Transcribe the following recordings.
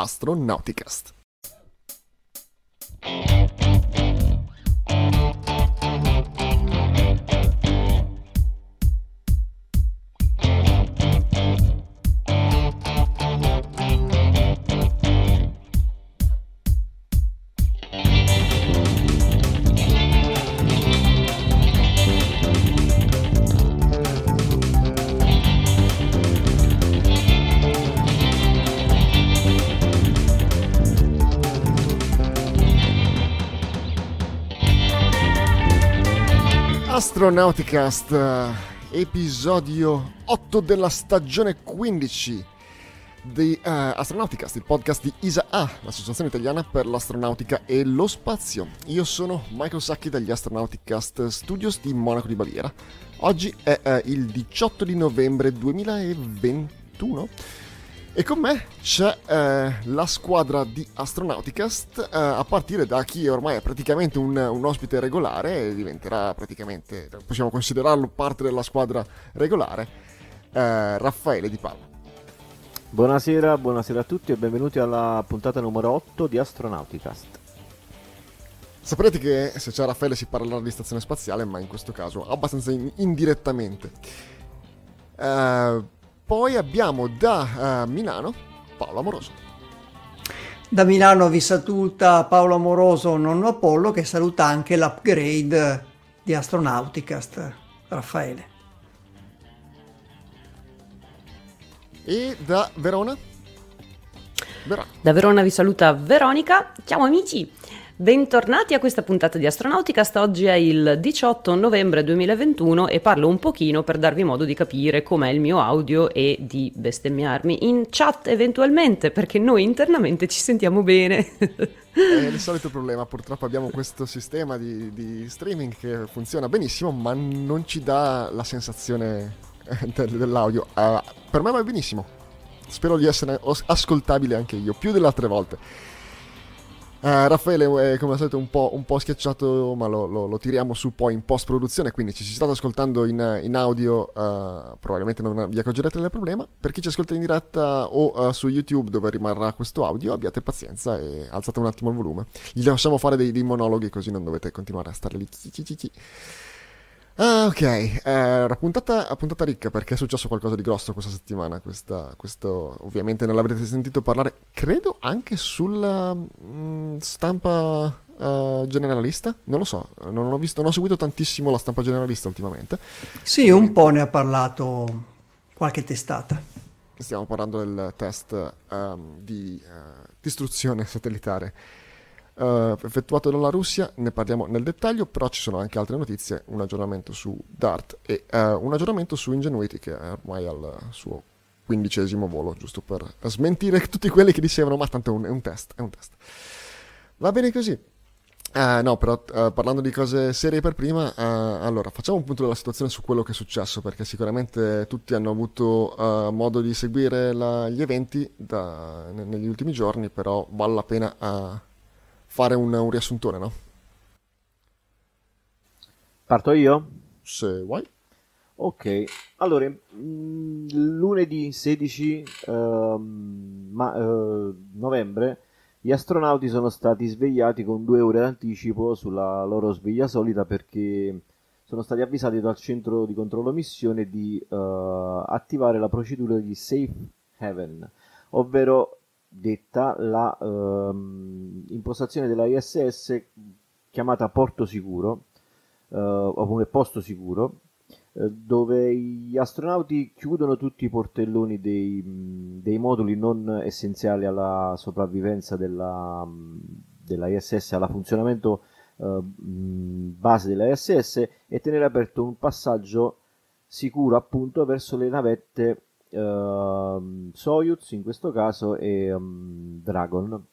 Astronauticast. Astronauticast, episodio 8 della stagione 15 di uh, Astronauticast, il podcast di ISA-A, l'associazione italiana per l'astronautica e lo spazio. Io sono Michael Sacchi degli Astronauticast Studios di Monaco di Baviera. Oggi è uh, il 18 di novembre 2021 e con me c'è eh, la squadra di Astronauticast, eh, a partire da chi ormai è praticamente un, un, ospite regolare e diventerà praticamente, possiamo considerarlo parte della squadra regolare, eh, Raffaele Di Palma. Buonasera, buonasera a tutti e benvenuti alla puntata numero 8 di Astronauticast. Saprete che se c'è Raffaele si parlerà di stazione spaziale, ma in questo caso abbastanza in, indirettamente. Uh, poi abbiamo da uh, Milano Paolo Amoroso. Da Milano vi saluta Paolo Amoroso, nonno Apollo, che saluta anche l'upgrade di Astronauticast, Raffaele. E da Verona? Verona. Da Verona vi saluta Veronica. Ciao amici! Bentornati a questa puntata di Astronauticast, oggi è il 18 novembre 2021 e parlo un pochino per darvi modo di capire com'è il mio audio e di bestemmiarmi in chat eventualmente perché noi internamente ci sentiamo bene. È il solito problema, purtroppo abbiamo questo sistema di, di streaming che funziona benissimo ma non ci dà la sensazione eh, dell'audio. Uh, per me va benissimo, spero di essere ascoltabile anche io, più delle altre volte. Uh, Raffaele è come al solito un po', un po schiacciato, ma lo, lo, lo, tiriamo su poi in post produzione. Quindi ci si state ascoltando in, in audio, uh, probabilmente non vi accorgerete del problema. Per chi ci ascolta in diretta o uh, su YouTube, dove rimarrà questo audio, abbiate pazienza e alzate un attimo il volume. Gli lasciamo fare dei, dei monologhi, così non dovete continuare a stare lì. Chi, chi, chi, Ah, ok, eh, puntata, puntata ricca perché è successo qualcosa di grosso questa settimana. Questa, questo, ovviamente non l'avrete sentito parlare, credo anche sulla mh, mm, stampa uh, generalista. Non lo so, non ho, visto, non ho seguito tantissimo la stampa generalista ultimamente. Sì, un po' ne ha parlato qualche testata. Stiamo parlando del test um, di uh, distruzione satellitare uh, effettuato dalla Russia, ne parliamo nel dettaglio, però ci sono anche altre notizie, un aggiornamento su DART e uh, un aggiornamento su Ingenuity che è ormai al suo quindicesimo volo, giusto per smentire tutti quelli che dicevano ma tanto è un, è un test, è un test. Va bene così. Uh, no, però uh, parlando di cose serie per prima, uh, allora facciamo un punto della situazione su quello che è successo, perché sicuramente tutti hanno avuto modo di seguire la, gli eventi da, negli ultimi giorni, però vale la pena fare un, un riassuntone, no? Parto io? Se vuoi. Ok, allora, mh, lunedì 16 uh, ma, uh, novembre gli astronauti sono stati svegliati con due ore d'anticipo sulla loro sveglia solita perché sono stati avvisati dal centro di controllo missione di uh, attivare la procedura di Safe Haven, ovvero detta la ehm, impostazione della ISS chiamata porto sicuro eh, oppure posto sicuro eh, dove gli astronauti chiudono tutti i portelloni dei, dei moduli non essenziali alla sopravvivenza della, della ISS, al funzionamento eh, base della ISS e tenere aperto un passaggio sicuro appunto verso le navette uh, Soyuz in questo caso e um, Dragon.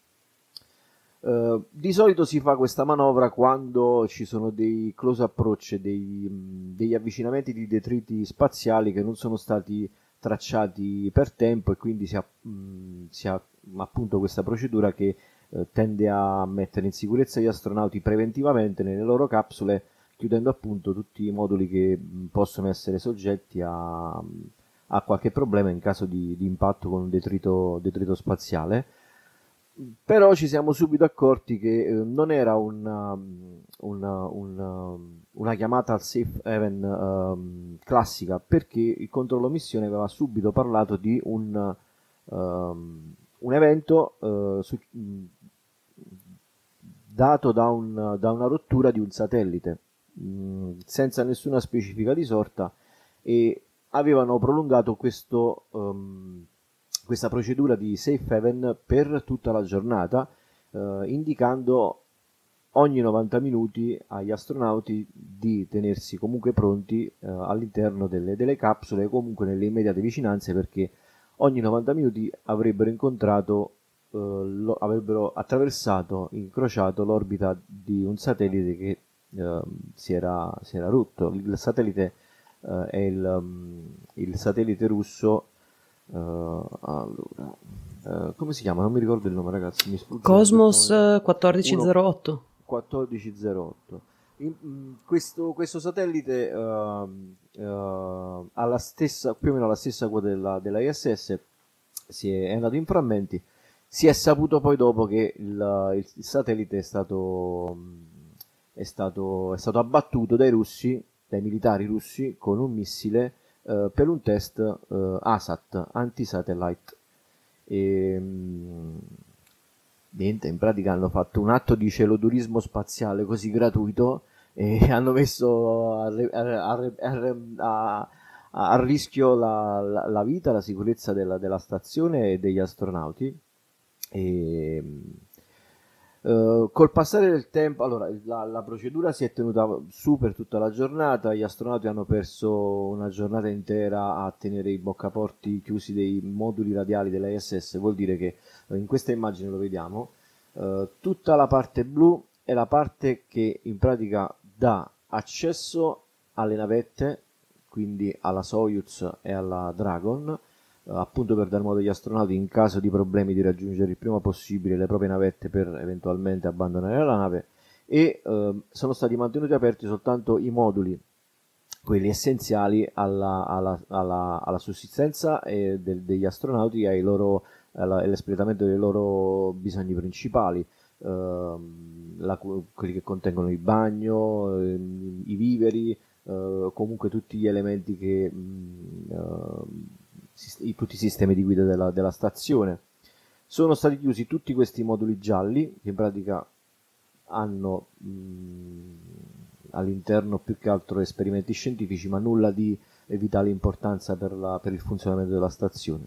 Uh, di solito si fa questa manovra quando ci sono dei close approach, dei, um, degli avvicinamenti di detriti spaziali che non sono stati tracciati per tempo e quindi si ha, um, si ha appunto questa procedura che uh, tende a mettere in sicurezza gli astronauti preventivamente nelle loro capsule chiudendo appunto tutti i moduli che possono essere soggetti a, ha qualche problema in caso di, di impatto con un detrito, detrito spaziale. però ci siamo subito accorti che eh, non era una, una, una, una, chiamata al safe haven um, classica perché il controllo missione aveva subito parlato di un, um, un evento uh, su, dato da, un, da, una rottura di un satellite mh, senza nessuna specifica di sorta e avevano prolungato questo um, questa procedura di safe haven per tutta la giornata, eh, indicando ogni 90 minuti agli astronauti di tenersi comunque pronti eh, all'interno delle, delle capsule comunque nelle immediate vicinanze perché ogni 90 minuti avrebbero incontrato eh, lo, avrebbero attraversato, incrociato l'orbita di un satellite che eh, si, era, si, era, rotto. Il satellite eh, è il, um, il satellite russo Uh, allora, uh, come si chiama? Non mi ricordo il nome, ragazzi. Mi Cosmos 1408. 1408. In, mm, questo, questo, satellite uh, ha la stessa, più o meno la stessa quota della, della ISS, si è, è, andato in frammenti. Si è saputo poi dopo che il, il, il satellite è stato, è, stato, è stato abbattuto dai russi, dai militari russi, con un missile eh, per un test eh, ASAT, anti-satellite. E, mh, niente, in pratica hanno fatto un atto di celodurismo spaziale così gratuito e hanno messo a, a, a, a rischio la, la, la, vita, la sicurezza della, della stazione e degli astronauti. E, Uh, col passare del tempo, allora la, la, procedura si è tenuta su per tutta la giornata, gli astronauti hanno perso una giornata intera a tenere i boccaporti chiusi dei moduli radiali dell'ISS, vuol dire che uh, in questa immagine lo vediamo, uh, tutta la parte blu è la parte che in pratica dà accesso alle navette, quindi alla Soyuz e alla Dragon, eh, appunto per dar modo agli astronauti in caso di problemi di raggiungere il prima possibile le proprie navette per eventualmente abbandonare la nave. E eh, sono stati mantenuti aperti soltanto i moduli quelli essenziali alla, alla, alla, alla sussistenza eh, del, degli astronauti e all'espletamento dei loro bisogni principali eh, la, quelli che contengono il bagno ehm, i viveri eh, comunque tutti gli elementi che mh, mm, eh, tutti i sistemi di guida della, della stazione. Sono stati chiusi tutti questi moduli gialli che in pratica hanno mh, all'interno più che altro esperimenti scientifici, ma nulla di vitale importanza per, la, per il funzionamento della stazione.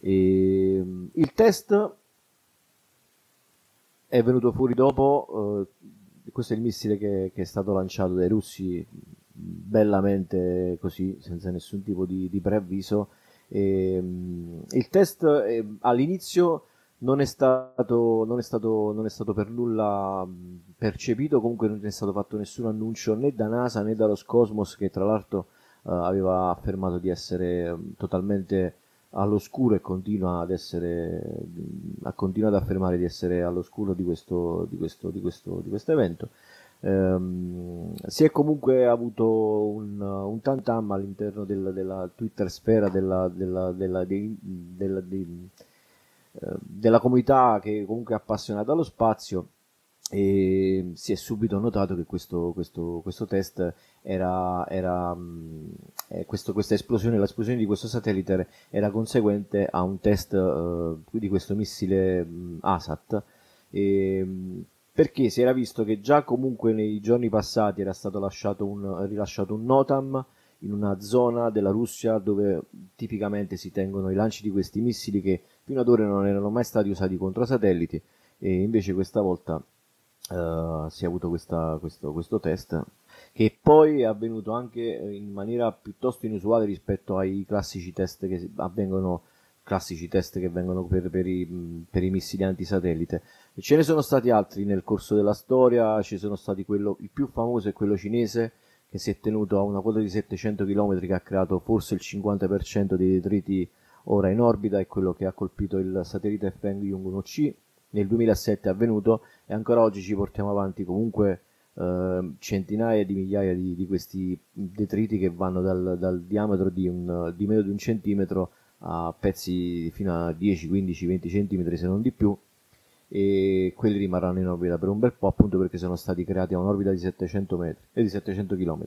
E, il test è venuto fuori dopo, eh, questo è il missile che, che, è stato lanciato dai russi bellamente così, senza nessun tipo di, di preavviso. E, um, il test eh, all'inizio non è, stato, non, è stato, non è stato per nulla percepito, comunque non è stato fatto nessun annuncio né da NASA né da Roscosmos, che tra l'altro uh, aveva affermato di essere totalmente all'oscuro e continua ad essere ha continuato ad affermare di essere all'oscuro di questo, di questo, di questo, di questo evento. Um, si è comunque avuto un, un tantam all'interno del, della Twitter sfera della, della, della, di, della, di, uh, della comunità che comunque è appassionata allo spazio e si è subito notato che questo, questo, questo test era, era um, eh, questo, questa esplosione, l'esplosione di questo satellite era conseguente a un test uh, di questo missile um, ASAT. E, um, perché si era visto che già comunque nei giorni passati era stato un, rilasciato un NOTAM in una zona della Russia dove tipicamente si tengono i lanci di questi missili che fino ad ora non erano mai stati usati contro satelliti e invece questa volta uh, si è avuto questa, questo, questo test che poi è avvenuto anche in maniera piuttosto inusuale rispetto ai classici test che avvengono classici test che vengono per, per, i, per i missili antisatellite. Ce ne sono stati altri nel corso della storia, ci sono stati quello, il più famoso è quello cinese che si è tenuto a una quota di 700 km che ha creato forse il 50% dei detriti ora in orbita, è quello che ha colpito il satellite Feng Yung 1C, nel 2007 è avvenuto e ancora oggi ci portiamo avanti comunque eh, centinaia di migliaia di, di, questi detriti che vanno dal, dal diametro di, un, di meno di un centimetro a pezzi fino a 10, 15, 20 cm se non di più e quelli rimarranno in orbita per un bel po' appunto perché sono stati creati a un'orbita di 700 metri e di 700 km.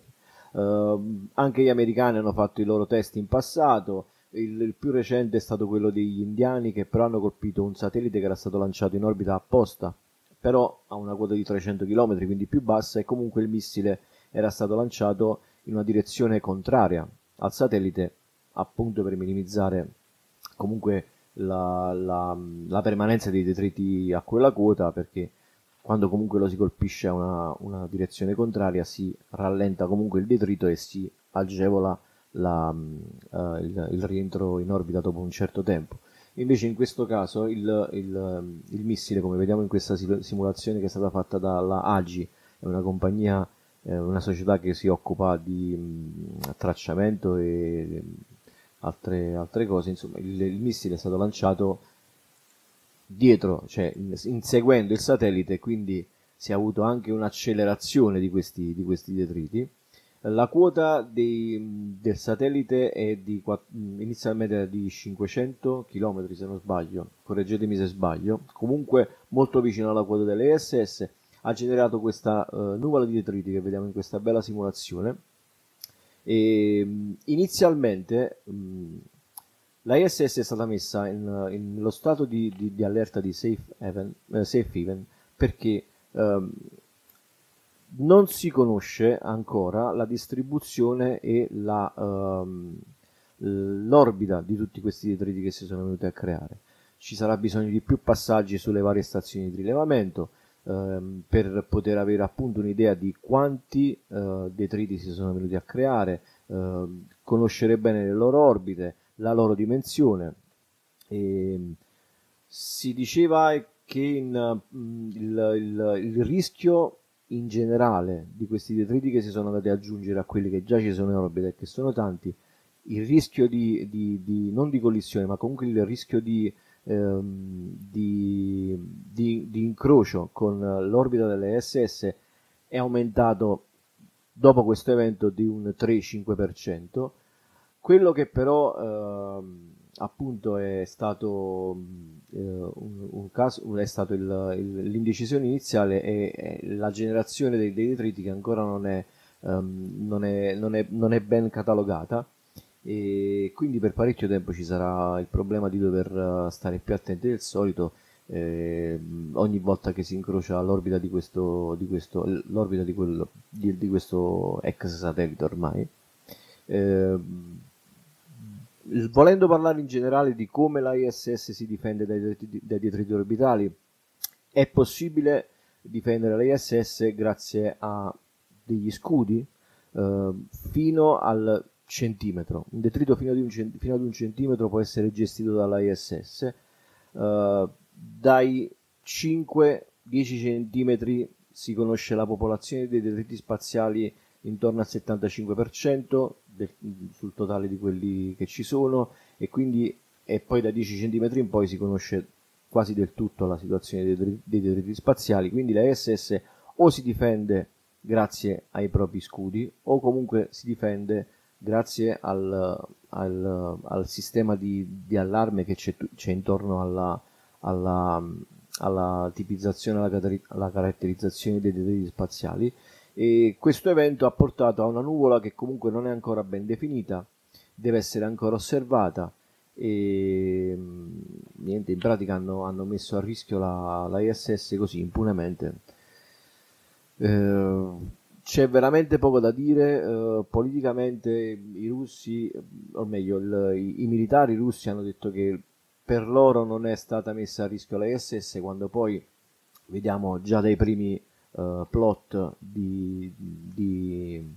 Uh, anche gli americani hanno fatto i loro test in passato, il, il, più recente è stato quello degli indiani che però hanno colpito un satellite che era stato lanciato in orbita apposta, però a una quota di 300 km, quindi più bassa, e comunque il missile era stato lanciato in una direzione contraria al satellite, appunto per minimizzare comunque la, la, la permanenza dei detriti a quella quota, perché quando comunque lo si colpisce a una, una direzione contraria si rallenta comunque il detrito e si agevola la, uh, il, il, rientro in orbita dopo un certo tempo. Invece in questo caso il, il, il missile, come vediamo in questa simulazione che è stata fatta dalla AGI, è una compagnia, eh, una società che si occupa di mh, tracciamento e altre, altre cose, insomma il, il, missile è stato lanciato dietro, cioè inseguendo il satellite, quindi si è avuto anche un'accelerazione di questi, di questi detriti. La quota dei, del satellite è di, inizialmente di 500 km se non sbaglio, correggetemi se sbaglio, comunque molto vicino alla quota delle ISS, ha generato questa uh, nuvola di detriti che vediamo in questa bella simulazione. E, inizialmente mh, la ISS è stata messa in, nello stato di, di, di, allerta di safe haven, eh, safe haven perché um, non si conosce ancora la distribuzione e la, um, l'orbita di tutti questi detriti che si sono venuti a creare. Ci sarà bisogno di più passaggi sulle varie stazioni di rilevamento um, per poter avere appunto un'idea di quanti uh, detriti si sono venuti a creare, uh, conoscere bene le loro orbite, la loro dimensione. E si diceva che in, uh, il, il, il rischio in generale di questi detriti che si sono andati ad aggiungere a quelli che già ci sono in orbita e che sono tanti, il rischio di, di, di non di collisione, ma comunque il rischio di, ehm, di, di incrocio con l'orbita delle SS è aumentato dopo questo evento di un 3-5%. Quello che però ehm, appunto è stato, eh, un, un, caso, è stato il, il, l'indecisione iniziale e, e, la generazione dei, dei, detriti che ancora non è, um, non, è, non, è, non è, ben catalogata e quindi per parecchio tempo ci sarà il problema di dover eh, stare più attenti del solito eh, ogni volta che si incrocia l'orbita di questo, di questo, l'orbita di, quello, di, di questo ex satellite ormai. Eh, volendo parlare in generale di come la ISS si difende dai, dai detriti orbitali, è possibile difendere la ISS grazie a degli scudi eh, fino al centimetro. Un detrito fino ad un, cent- fino ad un centimetro può essere gestito dalla ISS. Eh, dai 5-10 centimetri si conosce la popolazione dei detriti spaziali intorno al 75%, del, sul totale di quelli che ci sono e quindi e poi da 10 cm in poi si conosce quasi del tutto la situazione dei, dei detriti spaziali, quindi la SS o si difende grazie ai propri scudi o comunque si difende grazie al, al, al sistema di, di, allarme che c'è, c'è intorno alla, alla, alla tipizzazione, alla, alla caratterizzazione dei detriti spaziali e questo evento ha portato a una nuvola che comunque non è ancora ben definita, deve essere ancora osservata e niente, in pratica hanno, hanno messo a rischio la, la ISS così impunemente. Eh, c'è veramente poco da dire. Eh, politicamente i russi, o meglio, il, i, i, militari russi hanno detto che per loro non è stata messa a rischio la ISS, quando poi vediamo già dai primi uh, plot di, di,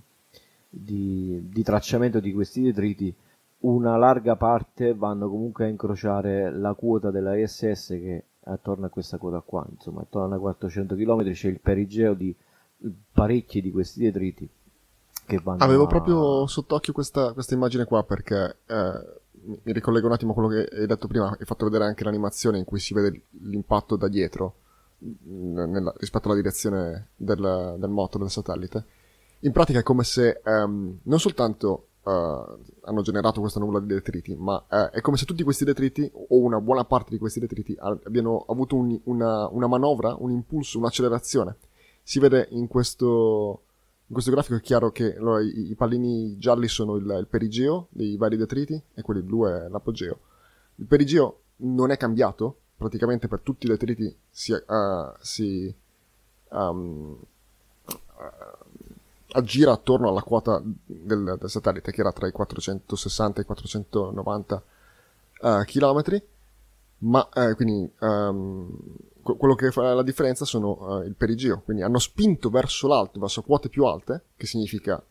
di, di, tracciamento di questi detriti, una larga parte vanno comunque a incrociare la quota della ISS che è attorno a questa quota qua, insomma attorno a 400 km c'è il perigeo di parecchi di questi detriti che vanno Avevo a... proprio sott'occhio questa, questa immagine qua perché eh, mi ricollego un attimo a quello che hai detto prima, hai fatto vedere anche l'animazione in cui si vede l'impatto da dietro nella, rispetto alla direzione del, del moto del satellite. In pratica è come se um, non soltanto hanno generato questa nuvola di detriti, ma uh, è come se tutti questi detriti, o una buona parte di questi detriti, abbiano avuto un, una, una, manovra, un impulso, un'accelerazione. Si vede in questo, in questo grafico, è chiaro che allora, i, i, pallini gialli sono il, il, perigeo dei vari detriti e quelli blu è l'apogeo. Il perigeo non è cambiato, praticamente per tutti i detriti si, uh, si um, aggira attorno alla quota del, del, satellite che era tra i 460 e i 490 uh, km ma uh, quindi um, quello che fa la differenza sono uh, il perigeo quindi hanno spinto verso l'alto verso quote più alte che significa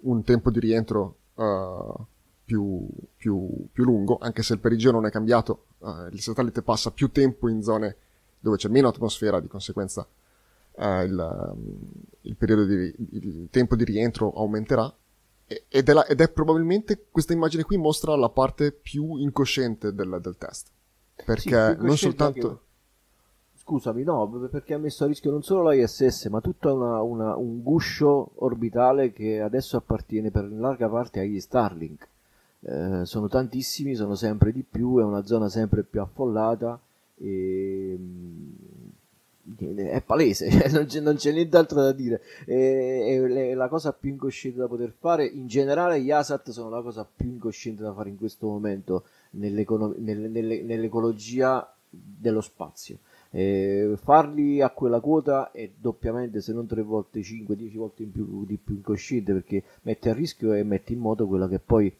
un tempo di rientro uh, più, più, più, lungo anche se il perigeo non è cambiato il satellite passa più tempo in zone dove c'è meno atmosfera di conseguenza il, um, il, periodo di, il tempo di rientro aumenterà ed è, la, ed è, probabilmente questa immagine qui mostra la parte più incosciente del, del test perché sì, non soltanto. Scusami no perché ha messo a rischio non solo la ISS ma tutto un guscio orbitale che adesso appartiene per larga parte agli Starlink eh, sono tantissimi sono sempre di più è una zona sempre più affollata e è palese, cioè non, c'è, non c'è nient'altro da dire. È, è, la cosa più incosciente da poter fare. In generale, gli ASAT sono la cosa più incosciente da fare in questo momento nelle, nelle, nell'ecologia dello spazio. Eh, farli a quella quota è doppiamente, se non tre volte, 5, 10 volte in più, di più incosciente perché mette a rischio e mette in moto quella che poi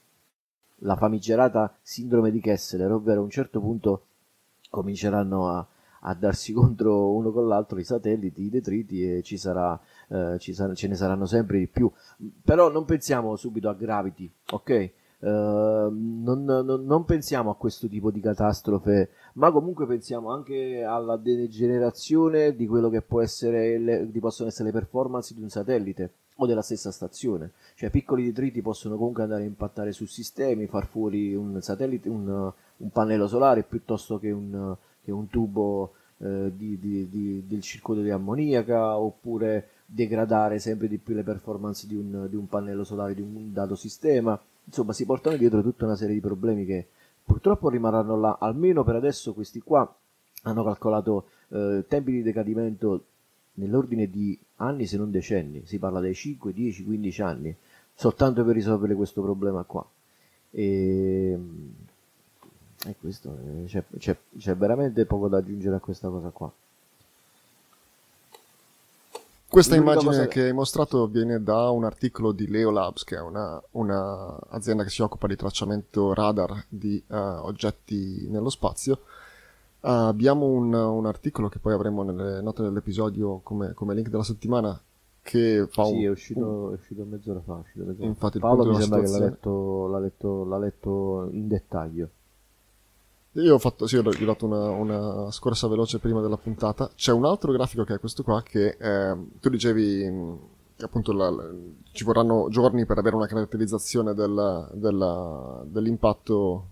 la famigerata sindrome di Kessler, ovvero a un certo punto cominceranno a a darsi contro uno con l'altro i satelliti, i detriti e ci sarà, eh, ci sarà, ce ne saranno sempre di più. Però non pensiamo subito a Gravity, ok? Uh, non, non, non, pensiamo a questo tipo di catastrofe, ma comunque pensiamo anche alla degenerazione di quello che può essere le, possono essere le performance di un satellite o della stessa stazione. Cioè, piccoli detriti possono comunque andare a impattare su sistemi, far fuori un satellite, un, un pannello solare piuttosto che un, che un tubo eh, di, di, di, del circuito di ammoniaca oppure degradare sempre di più le performance di un, di un pannello solare di un dato sistema. Insomma, si portano dietro tutta una serie di problemi che purtroppo rimarranno là. Almeno per adesso questi qua hanno calcolato eh, tempi di decadimento nell'ordine di anni se non decenni. Si parla dei 5, 10, 15 anni soltanto per risolvere questo problema qua. E e questo eh, c'è, c'è, c'è veramente poco da aggiungere a questa cosa qua. Questa immagine che hai mostrato viene da un articolo di Leo Labs, che è una, una azienda che si occupa di tracciamento radar di uh, oggetti nello spazio. Uh, abbiamo un, un, articolo che poi avremo nelle note dell'episodio come, come link della settimana che fa sì, un... è uscito, un... è uscito mezz'ora fa. Uscito mezz'ora Infatti, Paolo mi sembra situazione... che l'ha letto, l'ha, letto, l'ha letto in dettaglio. Io ho fatto, sì, ho dato una, una, scorsa veloce prima della puntata. C'è un altro grafico che è questo qua che eh, tu dicevi che appunto la, la, ci vorranno giorni per avere una caratterizzazione del, della, dell'impatto,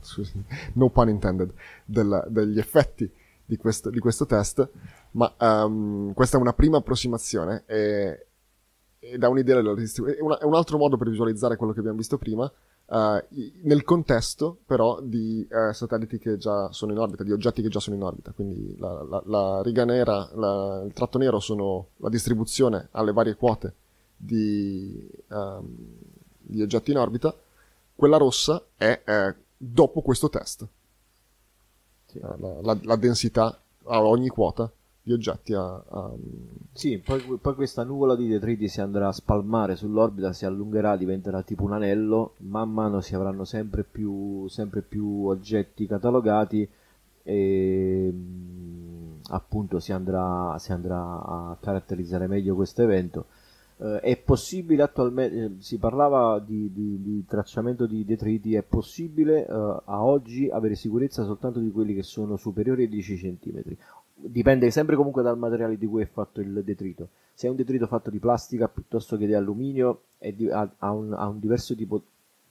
scusi, no pun intended, del, degli effetti di questo, di questo test, ma um, questa è una prima approssimazione e, e dà un'idea della distribuzione. È un altro modo per visualizzare quello che abbiamo visto prima, Uh, nel contesto però di uh, satelliti che già sono in orbita, di oggetti che già sono in orbita. Quindi la, la, la riga nera, la, il tratto nero sono la distribuzione alle varie quote di, um, di oggetti in orbita. Quella rossa è eh, dopo questo test. Sì. Uh, la, densità a ogni quota di oggetti a... a... Sì, poi, poi, questa nuvola di detriti si andrà a spalmare sull'orbita, si allungherà, diventerà tipo un anello, man mano si avranno sempre più, sempre più oggetti catalogati e appunto si andrà, si andrà a caratterizzare meglio questo evento. Uh, è possibile attualmente, eh, si parlava di, di, di, tracciamento di detriti, è possibile uh, a oggi avere sicurezza soltanto di quelli che sono superiori ai 10 cm dipende sempre comunque dal materiale di cui è fatto il detrito. Se è un detrito fatto di plastica piuttosto che di alluminio, di, ha, ha, un, ha, un, diverso tipo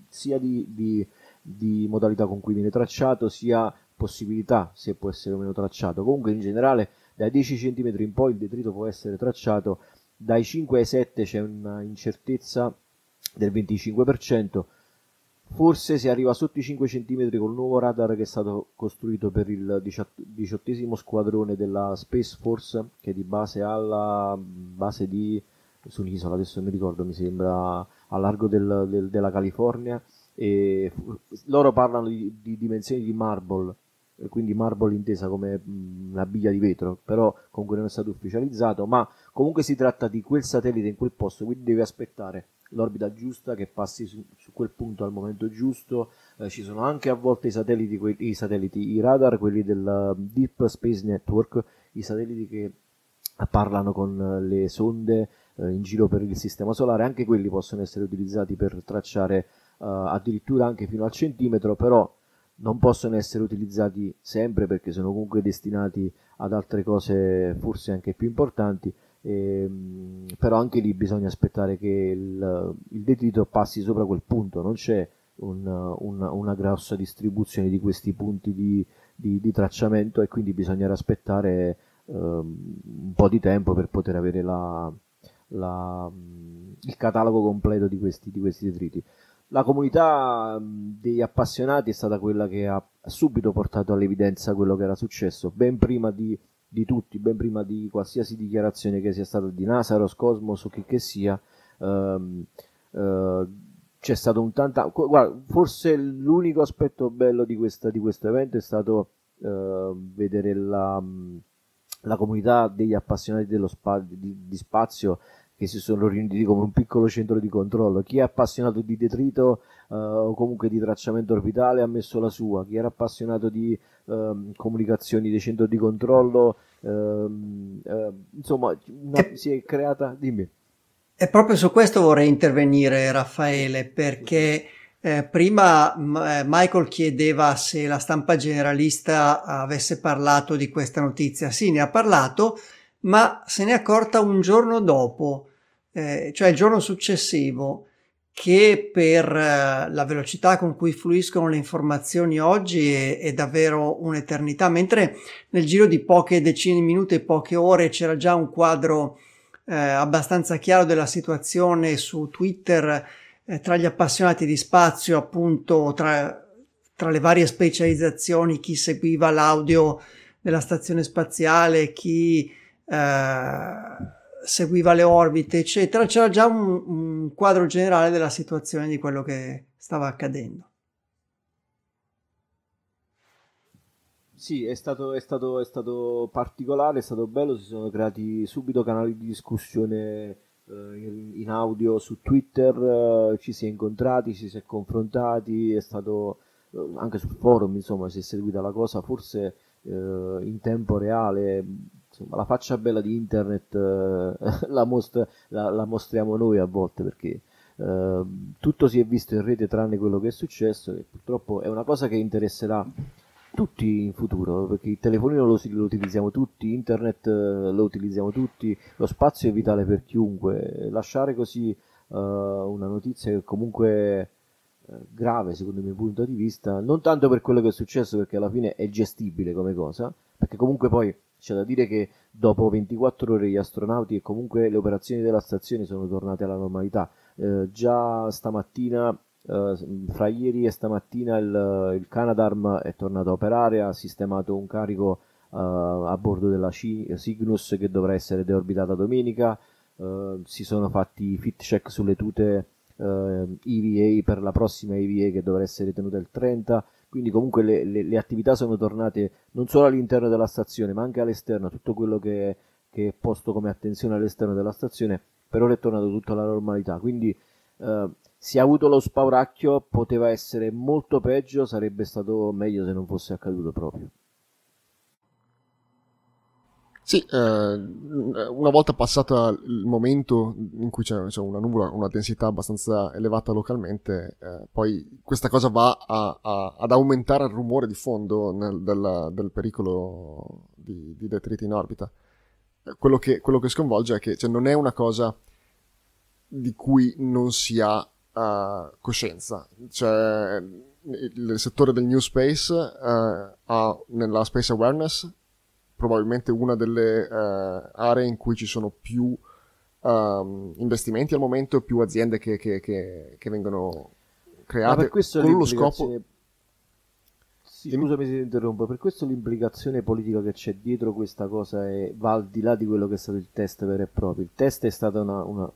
sia di, di, di, modalità con cui viene tracciato, sia possibilità se può essere o meno tracciato. Comunque in generale dai 10 cm in poi il detrito può essere tracciato, dai 5 ai 7 c'è una incertezza del 25%. Forse si arriva sotto i 5 cm col nuovo radar che è stato costruito per il diciottesimo squadrone della Space Force, che è di base alla base di su un'isola, adesso non mi ricordo, mi sembra a largo del, del, della California. E loro parlano di, di dimensioni di marble, quindi marble intesa come una biglia di vetro, però comunque non è stato ufficializzato, ma comunque si tratta di quel satellite in quel posto, quindi deve aspettare l'orbita giusta, che passi su, su quel punto al momento giusto. Eh, ci sono anche a volte i satelliti, que- i satelliti, i radar, quelli del Deep Space Network, i satelliti che parlano con le sonde eh, in giro per il sistema solare, anche quelli possono essere utilizzati per tracciare eh, addirittura anche fino al centimetro, però non possono essere utilizzati sempre perché sono comunque destinati ad altre cose forse anche più importanti eh, però anche lì bisogna aspettare che il, il, detrito passi sopra quel punto, non c'è un, una, una, grossa distribuzione di questi punti di, di, di tracciamento e quindi bisognerà aspettare eh, un po' di tempo per poter avere la, la, il catalogo completo di questi, di questi detriti. La comunità degli appassionati è stata quella che ha subito portato all'evidenza quello che era successo, ben prima di di tutti, ben prima di qualsiasi dichiarazione che sia stata di NASA, Roscosmos o che, che sia, ehm, eh, c'è stato un tanta... Guarda, forse l'unico aspetto bello di, questa, di questo evento è stato eh, vedere la, la, comunità degli appassionati dello spa, di, di spazio che si sono riuniti come un piccolo centro di controllo. Chi è appassionato di detrito uh, o comunque di tracciamento orbitale ha messo la sua, chi era appassionato di uh, comunicazioni dei centri di controllo, uh, insomma, una, si è creata. Dimmi. E proprio su questo vorrei intervenire, Raffaele, perché. Eh, prima eh, Michael chiedeva se la stampa generalista avesse parlato di questa notizia. Sì, ne ha parlato, ma se ne è accorta un giorno dopo, eh, cioè il giorno successivo, che per eh, la velocità con cui fluiscono le informazioni oggi è, è, davvero un'eternità, mentre nel giro di poche decine di minuti e poche ore c'era già un quadro eh, abbastanza chiaro della situazione su Twitter eh, tra gli appassionati di spazio, appunto tra, tra le varie specializzazioni, chi seguiva l'audio della stazione spaziale, chi seguiva le orbite, eccetera, c'era già un, un quadro generale della situazione di quello che stava accadendo. Sì, è stato, è, stato, è stato, particolare, è stato bello, si sono creati subito canali di discussione eh, in, in, audio su Twitter, eh, ci si è incontrati, ci si è confrontati, è stato eh, anche sul forum, insomma, si è seguita la cosa forse eh, in tempo reale, insomma, la faccia bella di internet eh, la, mostra, la, la, mostriamo noi a volte perché eh, tutto si è visto in rete tranne quello che è successo e purtroppo è una cosa che interesserà tutti in futuro perché il telefonino lo, lo utilizziamo tutti, internet eh, lo utilizziamo tutti, lo spazio è vitale per chiunque, lasciare così eh, una notizia che comunque eh, grave secondo il mio punto di vista, non tanto per quello che è successo perché alla fine è gestibile come cosa, perché comunque poi c'è da dire che dopo 24 ore gli astronauti e comunque le operazioni della stazione sono tornate alla normalità. Eh, già stamattina, eh, fra ieri e stamattina, il, il, Canadarm è tornato a operare, ha sistemato un carico eh, a bordo della C- Cygnus che dovrà essere deorbitata domenica. Eh, si sono fatti fit check sulle tute EVA per la prossima EVA che dovrà essere tenuta il 30 quindi comunque le, le, le, attività sono tornate non solo all'interno della stazione ma anche all'esterno, tutto quello che, che è posto come attenzione all'esterno della stazione per ora è tornato tutto alla normalità, quindi eh, si è avuto lo spauracchio, poteva essere molto peggio, sarebbe stato meglio se non fosse accaduto proprio. Sì, eh, una volta passato il momento in cui c'è, c'è, una nuvola, una densità abbastanza elevata localmente, eh, poi questa cosa va a, a, ad aumentare il rumore di fondo nel, del, del, pericolo di, di, detriti in orbita. Quello che, quello che sconvolge è che cioè, non è una cosa di cui non si ha uh, coscienza. Cioè, il settore del New Space uh, ha nella Space Awareness probabilmente una delle uh, aree in cui ci sono più uh, investimenti al momento, più aziende che, che, che, che vengono create con lo scopo... Sì, scusami se ti interrompo, per questo l'implicazione politica che c'è dietro questa cosa è, va al di là di quello che è stato il test vero e proprio. Il test è stata una, una...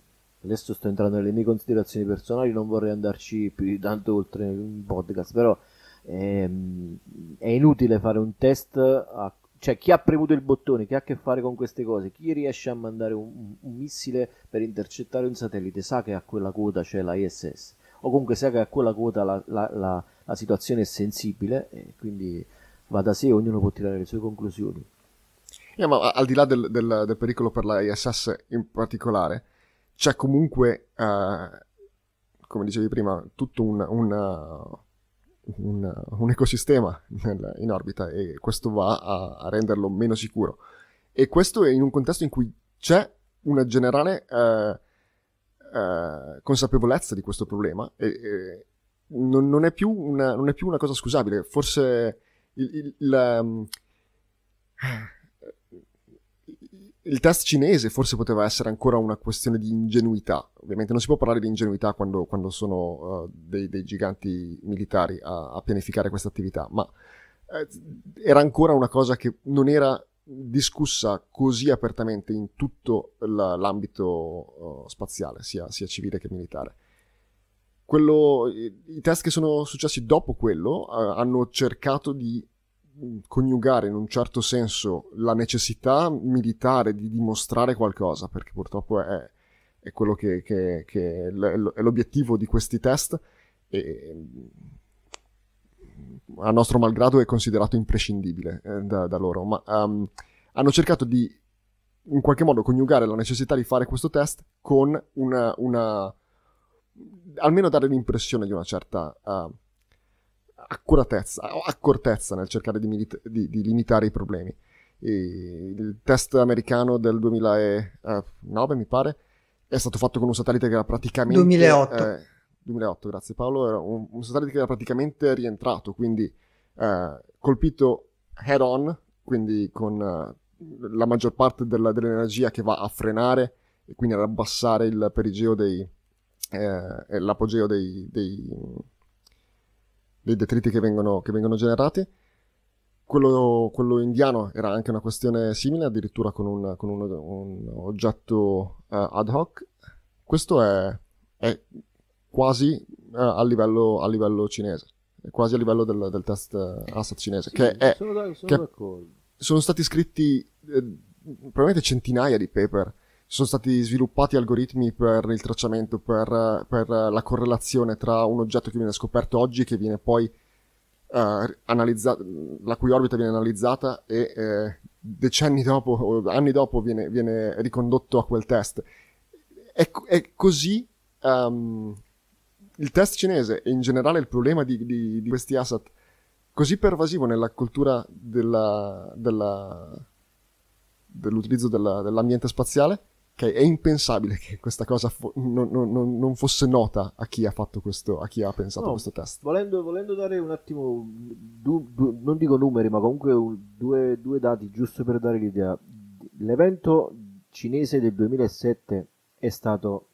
Adesso sto entrando nelle mie considerazioni personali, non vorrei andarci più di tanto oltre in podcast, però ehm, è inutile fare un test a cioè chi ha premuto il bottone, chi ha a che fare con queste cose, chi riesce a mandare un, un missile per intercettare un satellite sa che a quella quota c'è la ISS o comunque sa che a quella quota la, la, la, la situazione è sensibile e quindi va da sé, ognuno può tirare le sue conclusioni. Yeah, ma al di là del, del, del, pericolo per la ISS in particolare, c'è comunque, uh, come dicevi prima, tutto un, un, un, un ecosistema nel, in orbita e questo va a, a, renderlo meno sicuro. E questo è in un contesto in cui c'è una generale uh, uh, consapevolezza di questo problema e, e non, non, è una, non, è più una, cosa scusabile. Forse il, il, il, um, il, test cinese forse poteva essere ancora una questione di ingenuità. Ovviamente non si può parlare di ingenuità quando, quando sono uh, dei, dei, giganti militari a, a pianificare questa attività, ma eh, era ancora una cosa che non era discussa così apertamente in tutto l'ambito uh, spaziale, sia, sia, civile che militare. Quello, I test che sono successi dopo quello uh, hanno cercato di coniugare in un certo senso la necessità militare di dimostrare qualcosa, perché purtroppo è, è quello che, che, che, è l'obiettivo di questi test, e a nostro malgrado è considerato imprescindibile eh, da, da, loro, ma um, hanno cercato di in qualche modo coniugare la necessità di fare questo test con una, una almeno dare l'impressione di una certa uh, accuratezza, accortezza nel cercare di, milita- di, di limitare i problemi. E il test americano del 2009, mi pare, è stato fatto con un satellite che era praticamente... 2008. Eh, 2008, grazie Paolo, era un, un, satellite che era praticamente rientrato, quindi eh, colpito head on, quindi con eh, la maggior parte della, dell'energia che va a frenare e quindi ad abbassare il perigeo dei, eh, l'apogeo dei, dei, dei, detriti che vengono, che vengono generati. Quello, quello, indiano era anche una questione simile, addirittura con un, con un, un oggetto uh, ad hoc. Questo è, è quasi uh, a, livello, a, livello, cinese, è quasi a livello del, del test uh, asset cinese, sì, che è... Sono, sono che sono stati scritti eh, probabilmente centinaia di paper sono stati sviluppati algoritmi per il tracciamento, per, per, la correlazione tra un oggetto che viene scoperto oggi e che viene poi uh, analizzato, la cui orbita viene analizzata e eh, decenni dopo o anni dopo viene, viene, ricondotto a quel test. È, è così um, il test cinese e in generale il problema di, di, di questi asset così pervasivo nella cultura della, della, dell'utilizzo della, dell'ambiente spaziale che è impensabile che questa cosa fo- non, non, non, fosse nota a chi ha fatto questo, a chi ha pensato no, questo test. Volendo, volendo, dare un attimo, du, du, non dico numeri, ma comunque un, due, due, dati giusto per dare l'idea. L'evento cinese del 2007 è stato,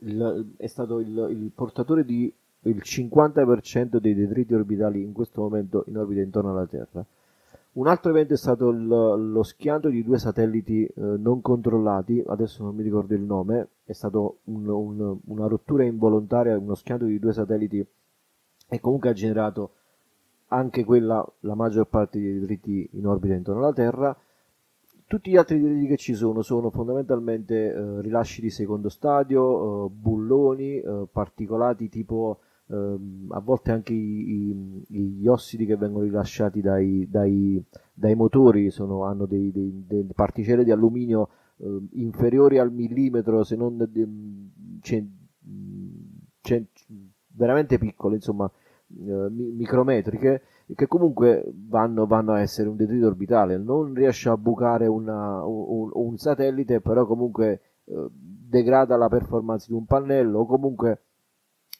il, è stato il, il portatore di il 50% dei detriti orbitali in questo momento in orbita intorno alla Terra un altro evento è stato il, lo schianto di due satelliti eh, non controllati, adesso non mi ricordo il nome, è stato un, un, una rottura involontaria, uno schianto di due satelliti e comunque ha generato anche quella, la maggior parte dei detriti in orbita intorno alla Terra. Tutti gli altri detriti che ci sono sono fondamentalmente eh, rilasci di secondo stadio, eh, bulloni, eh, particolati tipo ehm, a volte anche i, i, gli ossidi che vengono rilasciati dai, dai, dai motori sono, hanno dei, dei, delle particelle di alluminio eh, inferiori al millimetro, se non de, c'è, c'è veramente piccole, insomma, eh, micrometriche, che comunque vanno, vanno, a essere un detrito orbitale. Non riesce a bucare una, un, un, satellite, però comunque eh, degrada la performance di un pannello o comunque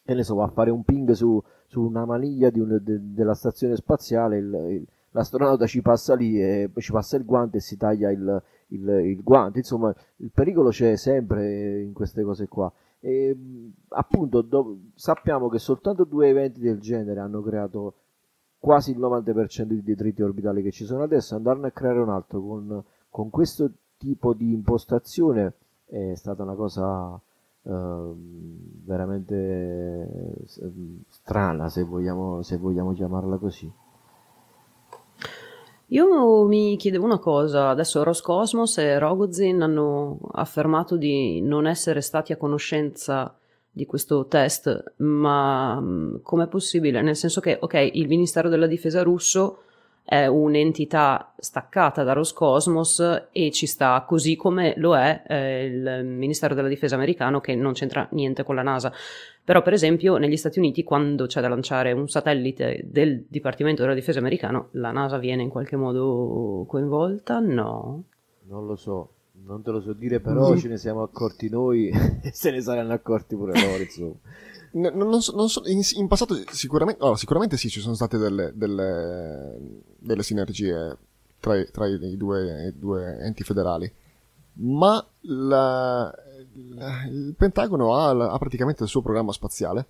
che ne so, va a fare un ping su, su una maniglia un, de, della stazione spaziale, il, il, l'astronauta ci passa lì e ci passa il guante e si taglia il, il, il guante, insomma il pericolo c'è sempre in queste cose qua. E, appunto do, sappiamo che soltanto due eventi del genere hanno creato quasi il 90% di detriti orbitali che ci sono adesso, andarne a creare un altro con, con questo tipo di impostazione è stata una cosa uh, veramente eh, strana, se vogliamo, se vogliamo chiamarla così. Io mi chiedevo una cosa, adesso Roscosmos e Rogozin hanno affermato di non essere stati a conoscenza di questo test, ma mm, com'è possibile? Nel senso che, ok, il Ministero della Difesa russo è un'entità staccata da Roscosmos e ci sta così come lo è eh, il Ministero della Difesa americano che non c'entra niente con la NASA. Però per esempio negli Stati Uniti quando c'è da lanciare un satellite del Dipartimento della Difesa americano la NASA viene in qualche modo coinvolta? No. Non lo so, non te lo so dire, però mm. ce ne siamo accorti noi e se ne saranno accorti pure loro, insomma. No, non so, non so, in, in, passato sicuramente, oh, sicuramente sì, ci sono state delle, delle, delle sinergie tra, tra i, due, i, due, enti federali, ma la, la, il Pentagono ha, ha, praticamente il suo programma spaziale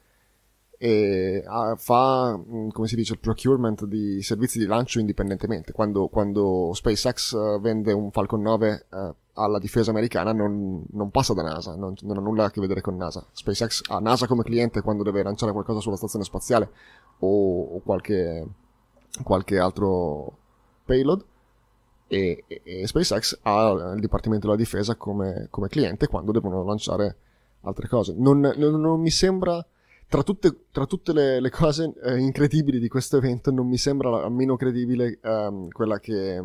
e ha, fa, mm, come si dice, il procurement di servizi di lancio indipendentemente. Quando, quando SpaceX uh, vende un Falcon 9 uh, eh, alla difesa americana non, non passa da NASA, non, non, ha nulla a che vedere con NASA. SpaceX ha NASA come cliente quando deve lanciare qualcosa sulla stazione spaziale o, o qualche, qualche, altro payload e, e, SpaceX ha il Dipartimento della Difesa come, come, cliente quando devono lanciare altre cose. Non, non mi sembra tra tutte, tra tutte le, le, cose eh, incredibili di questo evento, non mi sembra meno credibile ehm, quella che,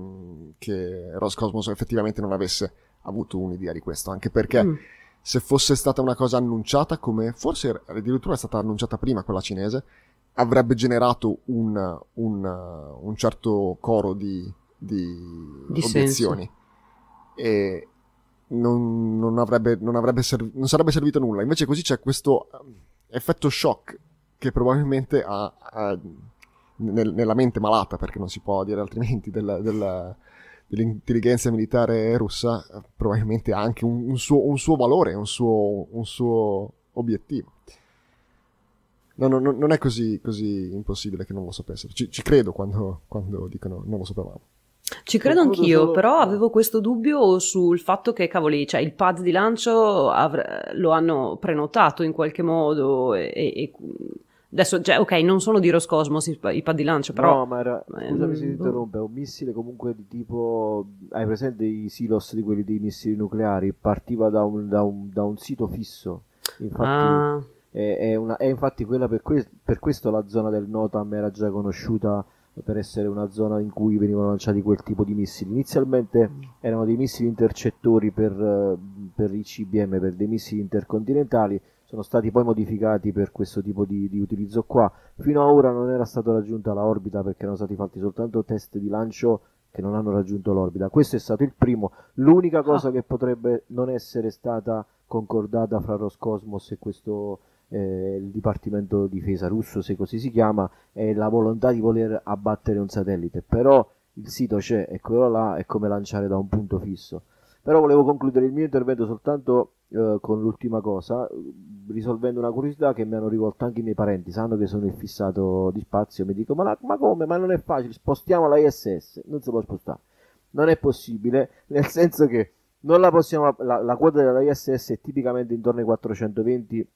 che, Roscosmos effettivamente non avesse avuto un'idea di questo, anche perché mm. se fosse stata una cosa annunciata, come forse addirittura è stata annunciata prima quella cinese, avrebbe generato un, un, un certo coro di, di, di obiezioni. Senso. E non, non, avrebbe, non, avrebbe serv- non sarebbe servito a nulla. Invece così c'è questo effetto shock che probabilmente ha, ha nel, nella mente malata, perché non si può dire altrimenti, della, della, dell'intelligenza militare russa, probabilmente ha anche un, un, suo, un suo, valore, un suo, un suo obiettivo. No, no, no, non è così, così, impossibile che non lo sapessero. Ci, ci credo quando, quando dicono non lo sapevamo. Ci credo anch'io, solo... però avevo questo dubbio sul fatto che, cavoli, cioè il pad di lancio avr- lo hanno prenotato in qualche modo e, e adesso, cioè, ok, non sono di Roscosmos i, pad di lancio, però... No, ma era, scusami se ti interrompo, è un missile comunque di tipo, hai presente i silos di quelli dei missili nucleari? Partiva da un, da un, da un sito fisso, infatti... Ah. È, è, una, è infatti quella per, que- per questo la zona del Notam era già conosciuta per essere una zona in cui venivano lanciati quel tipo di missili. Inizialmente erano dei missili intercettori per, eh, per i CBM, per dei missili intercontinentali, sono stati poi modificati per questo tipo di, di, utilizzo qua. Fino ad ora non era stata raggiunta la orbita perché erano stati fatti soltanto test di lancio che non hanno raggiunto l'orbita. Questo è stato il primo. L'unica cosa ah. che potrebbe non essere stata concordata fra Roscosmos e questo eh, il Dipartimento Difesa russo, se così si chiama, è la volontà di voler abbattere un satellite, però il sito c'è e quello là è come lanciare da un punto fisso. Però volevo concludere il mio intervento soltanto eh, con l'ultima cosa, risolvendo una curiosità che mi hanno rivolto anche i miei parenti, sanno che sono il fissato di spazio, mi dico ma, ma come? Ma non è facile, spostiamo la ISS, non si può spostare. Non è possibile, nel senso che non la possiamo, la, la quota della ISS è tipicamente intorno ai 420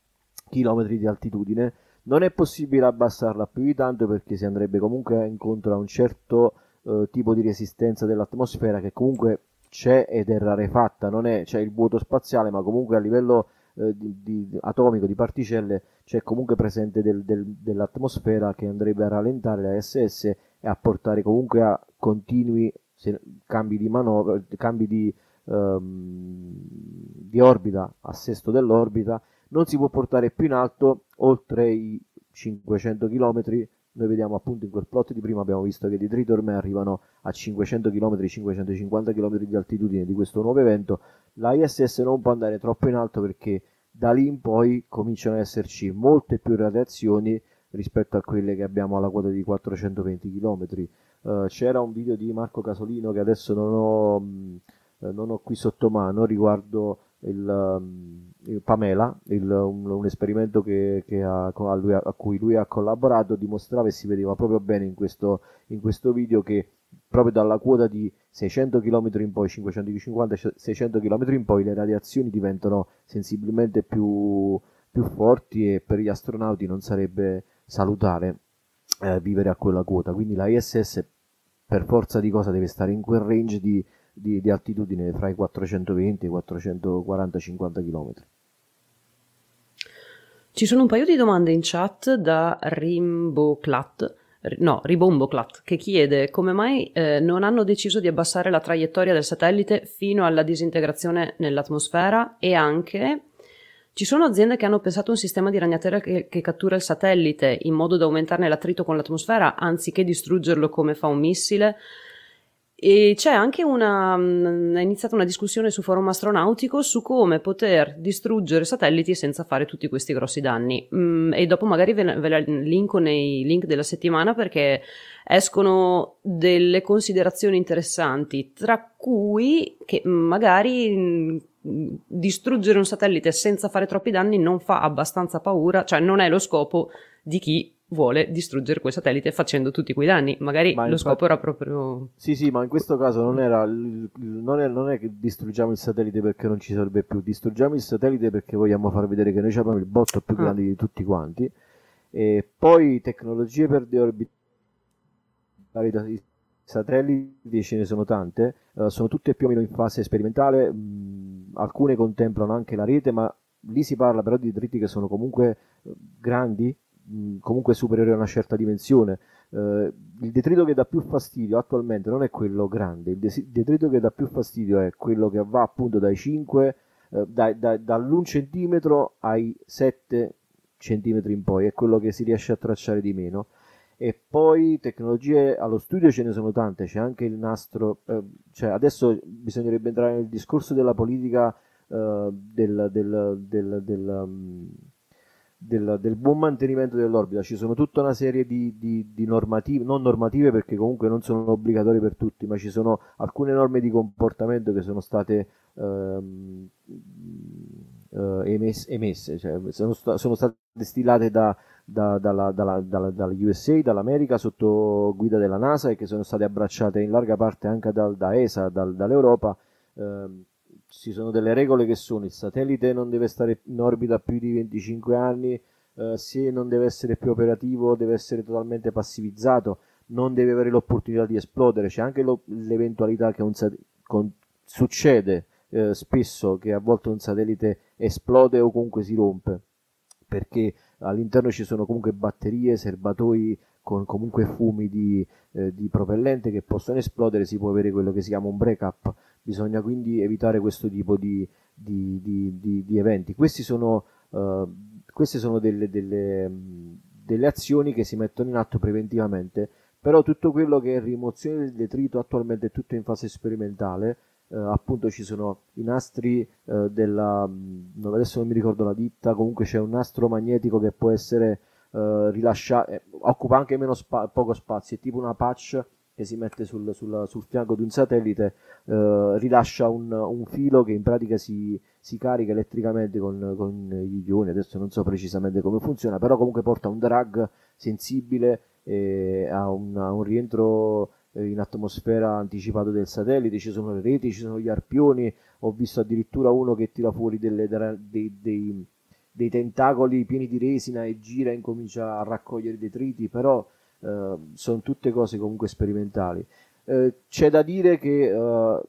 km di altitudine, non è possibile abbassarla più di tanto perché si andrebbe comunque incontro a un certo eh, tipo di resistenza dell'atmosfera che comunque c'è ed è rarefatta, non è, c'è il vuoto spaziale, ma comunque a livello eh, di, di, atomico di particelle c'è comunque presente del, del, dell'atmosfera che andrebbe a rallentare la SS e a portare comunque a continui se, cambi di manovra, cambi di, um, di orbita, assesto dell'orbita non si può portare più in alto oltre i 500 km. Noi vediamo appunto in quel plot di prima abbiamo visto che i detriti ormai arrivano a 500 km, 550 km di altitudine di questo nuovo evento. La ISS non può andare troppo in alto perché da lì in poi cominciano ad esserci molte più radiazioni rispetto a quelle che abbiamo alla quota di 420 km. Uh, c'era un video di Marco Casolino che adesso non ho, mh, eh, non ho qui sotto mano riguardo il, um, il Pamela, il, un, un, esperimento che, che ha, a, lui, a, cui lui ha collaborato, dimostrava e si vedeva proprio bene in questo, in questo video che proprio dalla quota di 600 km in poi, 550-600 km in poi, le radiazioni diventano sensibilmente più, più forti e per gli astronauti non sarebbe salutare eh, vivere a quella quota. Quindi la ISS per forza di cosa deve stare in quel range di, di, di altitudine fra i 420 e i 440-50 km. Ci sono un paio di domande in chat da Rimboclat no, Ribomboclat, che chiede come mai eh, non hanno deciso di abbassare la traiettoria del satellite fino alla disintegrazione nell'atmosfera e anche ci sono aziende che hanno pensato un sistema di ragnatela che, che, cattura il satellite in modo da aumentarne l'attrito con l'atmosfera anziché distruggerlo come fa un missile. E c'è anche una, è iniziata una discussione su forum astronautico su come poter distruggere satelliti senza fare tutti questi grossi danni. Mm, e dopo magari ve, ve la linko nei link della settimana perché escono delle considerazioni interessanti, tra cui che magari distruggere un satellite senza fare troppi danni non fa abbastanza paura, cioè non è lo scopo di chi vuole distruggere quel satellite facendo tutti quei danni. Magari ma lo scopo era proprio. Sì, sì, ma in questo caso non, era, non, è, non è che distruggiamo il satellite perché non ci serve più, distruggiamo il satellite perché vogliamo far vedere che noi abbiamo il botto più ah. grande di tutti quanti. E poi tecnologie per deorbitare i satelliti ce ne sono tante, uh, sono tutte più o meno in fase sperimentale, mh, alcune contemplano anche la rete, ma lì si parla però di detriti che sono comunque uh, comunque superiore a una certa dimensione. Uh, il detrito che dà più fastidio attualmente non è quello grande, il de- detrito che dà più fastidio è quello che va appunto dai 5, uh, dai, dai, dall'1 cm ai 7 cm in poi, è quello che si riesce a tracciare di meno. E poi tecnologie allo studio ce ne sono tante, c'è anche il nastro, eh, cioè adesso bisognerebbe entrare nel discorso della politica eh, del, del, del, del um, del, del, buon mantenimento dell'orbita. Ci sono tutta una serie di, di, di, normative, non normative perché comunque non sono obbligatorie per tutti, ma ci sono alcune norme di comportamento che sono state ehm, eh, emesse, emesse cioè sono, sono, state stilate da, da, dalla, dalla, dalla, dalla, USA, dall'America sotto guida della NASA e che sono state abbracciate in larga parte anche dal, da ESA, dal, dall'Europa. Ehm, ci sono delle regole che sono il satellite non deve stare in orbita più di 25 anni, eh, se non deve essere più operativo deve essere totalmente passivizzato, non deve avere l'opportunità di esplodere, c'è anche lo, l'eventualità che un sat- con, succede eh, spesso che a volte un satellite esplode o comunque si rompe, perché all'interno ci sono comunque batterie, serbatoi con comunque fumi di, eh, di propellente che possono esplodere, si può avere quello che si chiama un break-up bisogna quindi evitare questo tipo di, di, di, eventi. Sono, uh, queste sono delle, delle, delle, azioni che si mettono in atto preventivamente, però tutto quello che è rimozione del detrito attualmente è tutto in fase sperimentale. Uh, appunto ci sono i nastri uh, della adesso non mi ricordo la ditta comunque c'è un nastro magnetico che può essere rilasciato eh, occupa anche meno spa- poco spazio è tipo una patch che si mette sul, sul, sul fianco di un satellite eh, rilascia un, un, filo che in pratica si, si carica elettricamente con, con, gli ioni, adesso non so precisamente come funziona, però comunque porta un drag sensibile ha un, un rientro eh, in atmosfera anticipato del satellite, ci sono le reti, ci sono gli arpioni, ho visto addirittura uno che tira fuori delle, dei, dei, dei tentacoli pieni di resina e gira e incomincia a raccogliere detriti, però eh, sono tutte cose comunque sperimentali. Eh, c'è da dire che eh,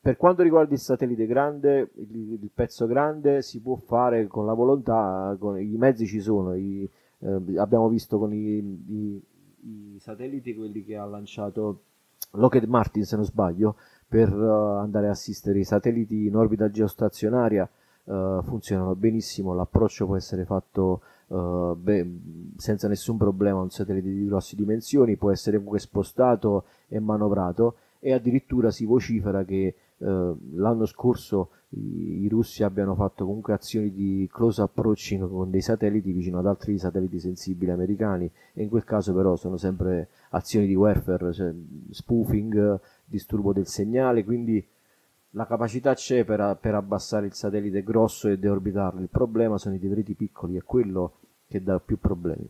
per quanto riguarda il satellite grande, il, il, pezzo grande si può fare con la volontà, con, i mezzi ci sono, i, eh, abbiamo visto con i, i, i, satelliti quelli che ha lanciato Lockheed Martin se non sbaglio per uh, andare a assistere i satelliti in orbita geostazionaria uh, funzionano benissimo, l'approccio può essere fatto uh, beh, senza nessun problema un satellite di grosse dimensioni, può essere comunque spostato e manovrato e addirittura si vocifera che uh, l'anno scorso i, i, russi abbiano fatto comunque azioni di close approaching con dei satelliti vicino ad altri satelliti sensibili americani e in quel caso però sono sempre azioni di warfare, cioè spoofing, disturbo del segnale, quindi la capacità c'è per, per, abbassare il satellite grosso e deorbitarlo. Il problema sono i detriti piccoli, è quello che dà più problemi.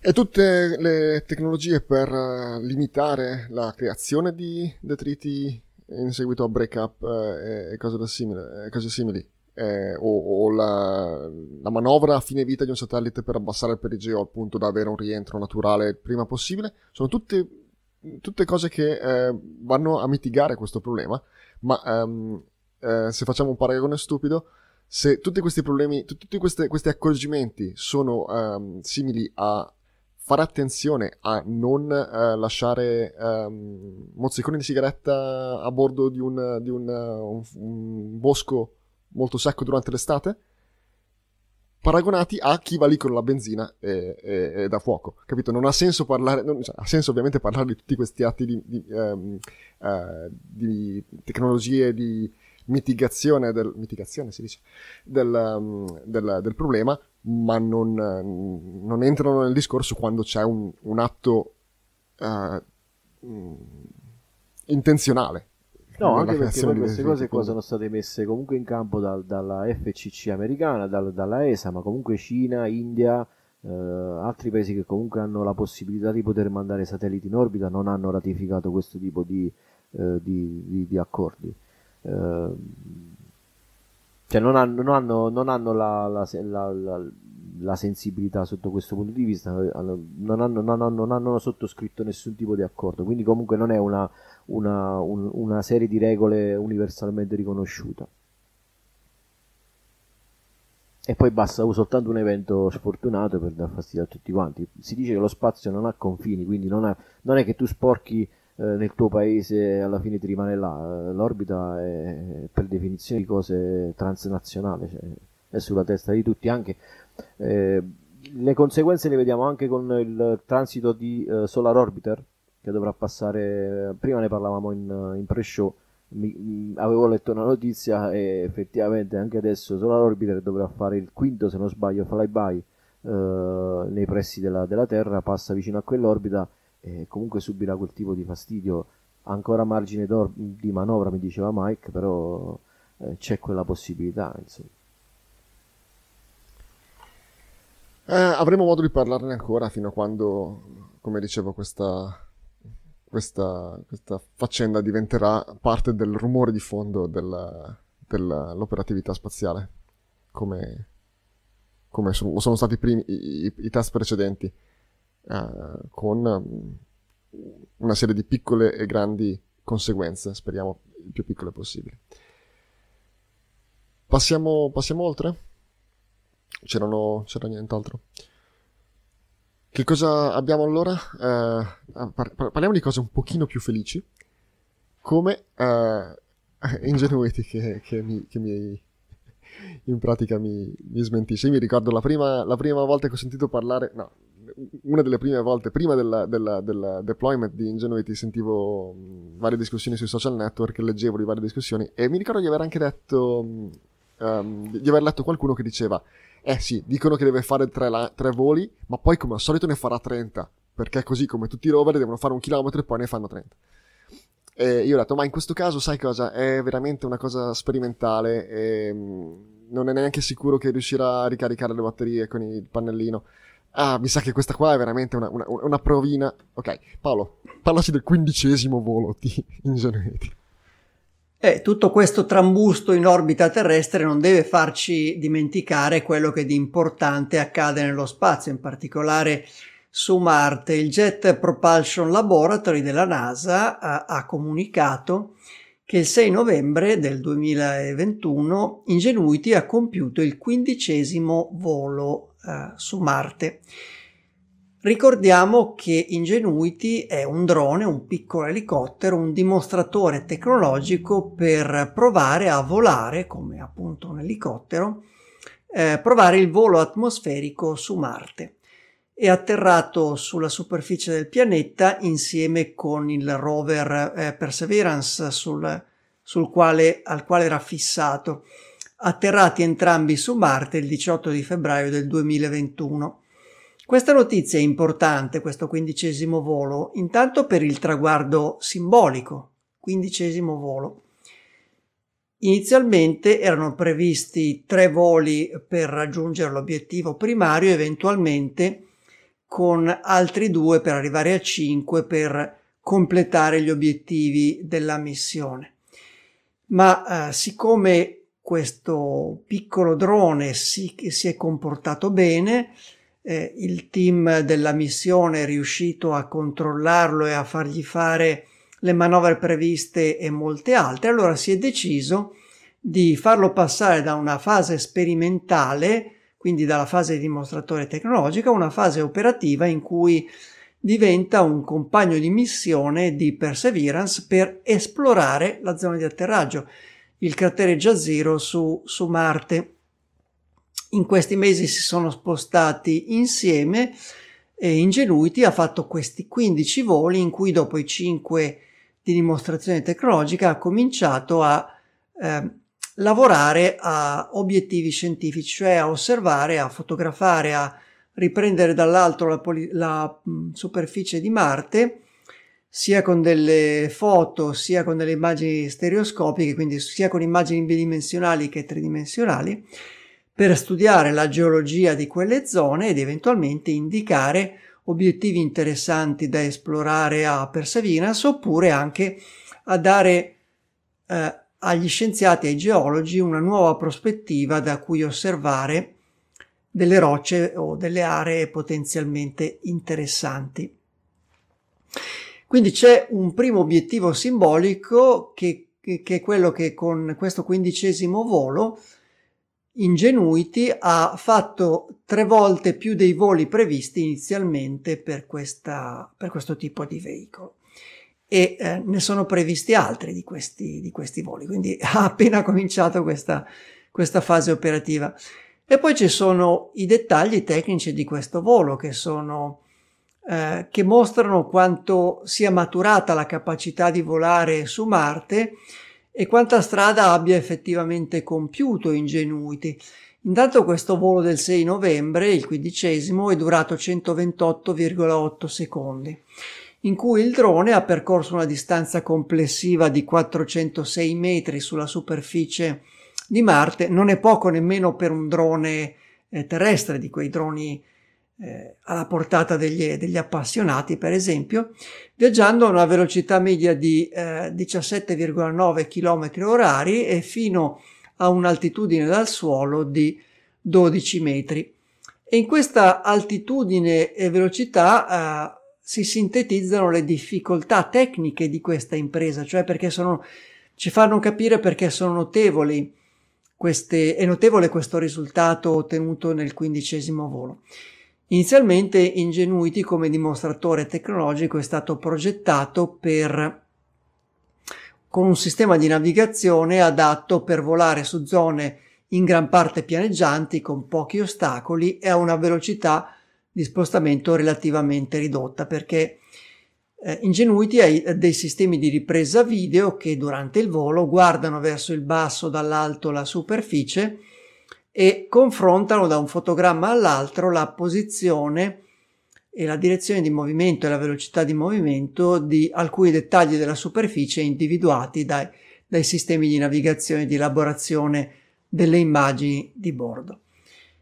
E tutte le tecnologie per uh, limitare la creazione di detriti in seguito a breakup uh, e cose, simile, cose simili, eh, o, o la, la, manovra a fine vita di un satellite per abbassare il perigeo al punto da avere un rientro naturale prima possibile, sono tutte, tutte cose che eh, vanno a mitigare questo problema, ma um, eh, se facciamo un paragone stupido, se tutti questi problemi, tutti queste, questi accorgimenti sono um, simili a fare attenzione a non uh, lasciare um, mozziconi di sigaretta a bordo di un, di un, un, un, bosco molto secco durante l'estate, paragonati a chi va lì con la benzina e, e, e da fuoco, capito? Non ha senso parlare, non, cioè, ha senso ovviamente parlare di tutti questi atti di, di, um, uh, di tecnologie di mitigazione, del, mitigazione si dice, del, um, del, del problema, ma non, non, entrano nel discorso quando c'è un, un atto uh, intenzionale. No, anche perché poi queste cose qua sono state messe comunque in campo dal, dalla FCC americana, dal, dalla ESA, ma comunque Cina, India, eh, altri paesi che comunque hanno la possibilità di poter mandare satelliti in orbita non hanno ratificato questo tipo di, eh, di, di, di accordi. Eh, cioè non hanno, non hanno, non hanno la, la, la, la, sensibilità sotto questo punto di vista, non hanno, non hanno, sottoscritto nessun tipo di accordo, quindi comunque non è una, una, un, una serie di regole universalmente riconosciuta. E poi basta soltanto un evento sfortunato per dar fastidio a tutti quanti. Si dice che lo spazio non ha confini, quindi non, ha, non è che tu sporchi eh, nel tuo paese alla fine ti rimane là. L'orbita è per definizione di cose transnazionali, cioè è sulla testa di tutti. Anche, eh, le conseguenze le vediamo anche con il transito di eh, Solar Orbiter che dovrà passare. Prima ne parlavamo in, in pre-show. Mi, avevo letto una notizia e effettivamente anche adesso Solar Orbiter dovrà fare il quinto, se non sbaglio, flyby eh, nei pressi della, della Terra, passa vicino a quell'orbita eh, comunque subirà quel tipo di fastidio. Ancora margine di manovra, mi diceva Mike, però eh, c'è quella possibilità. Insomma. Eh, avremo modo di parlarne ancora fino a quando, come dicevo, questa, questa, questa faccenda diventerà parte del rumore di fondo della, dell'operatività spaziale, come, come sono, sono, stati i, primi, i, i test precedenti. Eh, con mm, una serie di piccole e grandi conseguenze, speriamo il più piccole possibili. Passiamo, passiamo oltre? C'era nient'altro. Che cosa abbiamo allora? Eh, par- parliamo di cose un pochino più felici, come eh, Ingenuity che, che, mi, che mi, in pratica mi, mi smentisce. Io mi ricordo la prima, la prima volta che ho sentito parlare, no, una delle prime volte, prima del deployment di Ingenuity, sentivo mh, varie discussioni sui social network, leggevo di varie discussioni e mi ricordo di aver anche detto, um, di aver letto qualcuno che diceva, eh sì, dicono che deve fare tre, la- tre voli, ma poi come al solito ne farà 30, perché così come tutti i rover devono fare un chilometro e poi ne fanno 30. E io ho detto, ma in questo caso sai cosa? È veramente una cosa sperimentale e mh, non è neanche sicuro che riuscirà a ricaricare le batterie con il pannellino. Ah, mi sa che questa qua è veramente una, una, una provina. Ok, Paolo, parlaci del quindicesimo volo di Ingenuity. Eh, tutto questo trambusto in orbita terrestre non deve farci dimenticare quello che di importante accade nello spazio, in particolare su Marte. Il Jet Propulsion Laboratory della NASA ha, ha comunicato che il 6 novembre del 2021 Ingenuity ha compiuto il quindicesimo volo eh, su Marte. Ricordiamo che Ingenuity è un drone, un piccolo elicottero, un dimostratore tecnologico per provare a volare, come appunto un elicottero, eh, provare il volo atmosferico su Marte. È atterrato sulla superficie del pianeta insieme con il rover eh, Perseverance sul, sul quale, al quale era fissato atterrati entrambi su Marte il 18 di febbraio del 2021. Questa notizia è importante, questo quindicesimo volo, intanto per il traguardo simbolico, quindicesimo volo. Inizialmente erano previsti tre voli per raggiungere l'obiettivo primario, eventualmente con altri due per arrivare a cinque per completare gli obiettivi della missione. Ma eh, siccome questo piccolo drone si, si è comportato bene, eh, il team della missione è riuscito a controllarlo e a fargli fare le manovre previste e molte altre, allora si è deciso di farlo passare da una fase sperimentale, quindi dalla fase di dimostratore tecnologico, a una fase operativa in cui diventa un compagno di missione di Perseverance per esplorare la zona di atterraggio, il cratere Jazero su, su Marte. In questi mesi si sono spostati insieme e Ingenuity ha fatto questi 15 voli in cui dopo i 5 di dimostrazione tecnologica ha cominciato a eh, lavorare a obiettivi scientifici, cioè a osservare, a fotografare, a riprendere dall'alto la, poli- la superficie di Marte, sia con delle foto, sia con delle immagini stereoscopiche, quindi sia con immagini bidimensionali che tridimensionali, per studiare la geologia di quelle zone ed eventualmente indicare obiettivi interessanti da esplorare a Perseverance oppure anche a dare eh, agli scienziati e ai geologi una nuova prospettiva da cui osservare delle rocce o delle aree potenzialmente interessanti. Quindi c'è un primo obiettivo simbolico che, che, è quello che con questo quindicesimo volo Ingenuity ha fatto tre volte più dei voli previsti inizialmente per, questa, per questo tipo di veicolo e eh, ne sono previsti altri di questi, di questi, voli, quindi ha appena cominciato questa, questa fase operativa. E poi ci sono i dettagli tecnici di questo volo che sono eh, che mostrano quanto sia maturata la capacità di volare su Marte e quanta strada abbia effettivamente compiuto Ingenuity. Intanto questo volo del 6 novembre, il quindicesimo, è durato 128,8 secondi, in cui il drone ha percorso una distanza complessiva di 406 metri sulla superficie di Marte. Non è poco nemmeno per un drone eh, terrestre, di quei droni eh, alla portata degli, degli, appassionati, per esempio, viaggiando a una velocità media di eh, 17,9 km orari e fino a un'altitudine dal suolo di 12 metri. E in questa altitudine e velocità eh, si sintetizzano le difficoltà tecniche di questa impresa, cioè perché sono, ci fanno capire perché sono notevoli queste, è notevole questo risultato ottenuto nel quindicesimo volo. Inizialmente Ingenuity come dimostratore tecnologico è stato progettato per con un sistema di navigazione adatto per volare su zone in gran parte pianeggianti con pochi ostacoli e a una velocità di spostamento relativamente ridotta perché eh, Ingenuity ha dei sistemi di ripresa video che durante il volo guardano verso il basso dall'alto la superficie e confrontano da un fotogramma all'altro la posizione e la direzione di movimento e la velocità di movimento di alcuni dettagli della superficie individuati dai, dai sistemi di navigazione e di elaborazione delle immagini di bordo.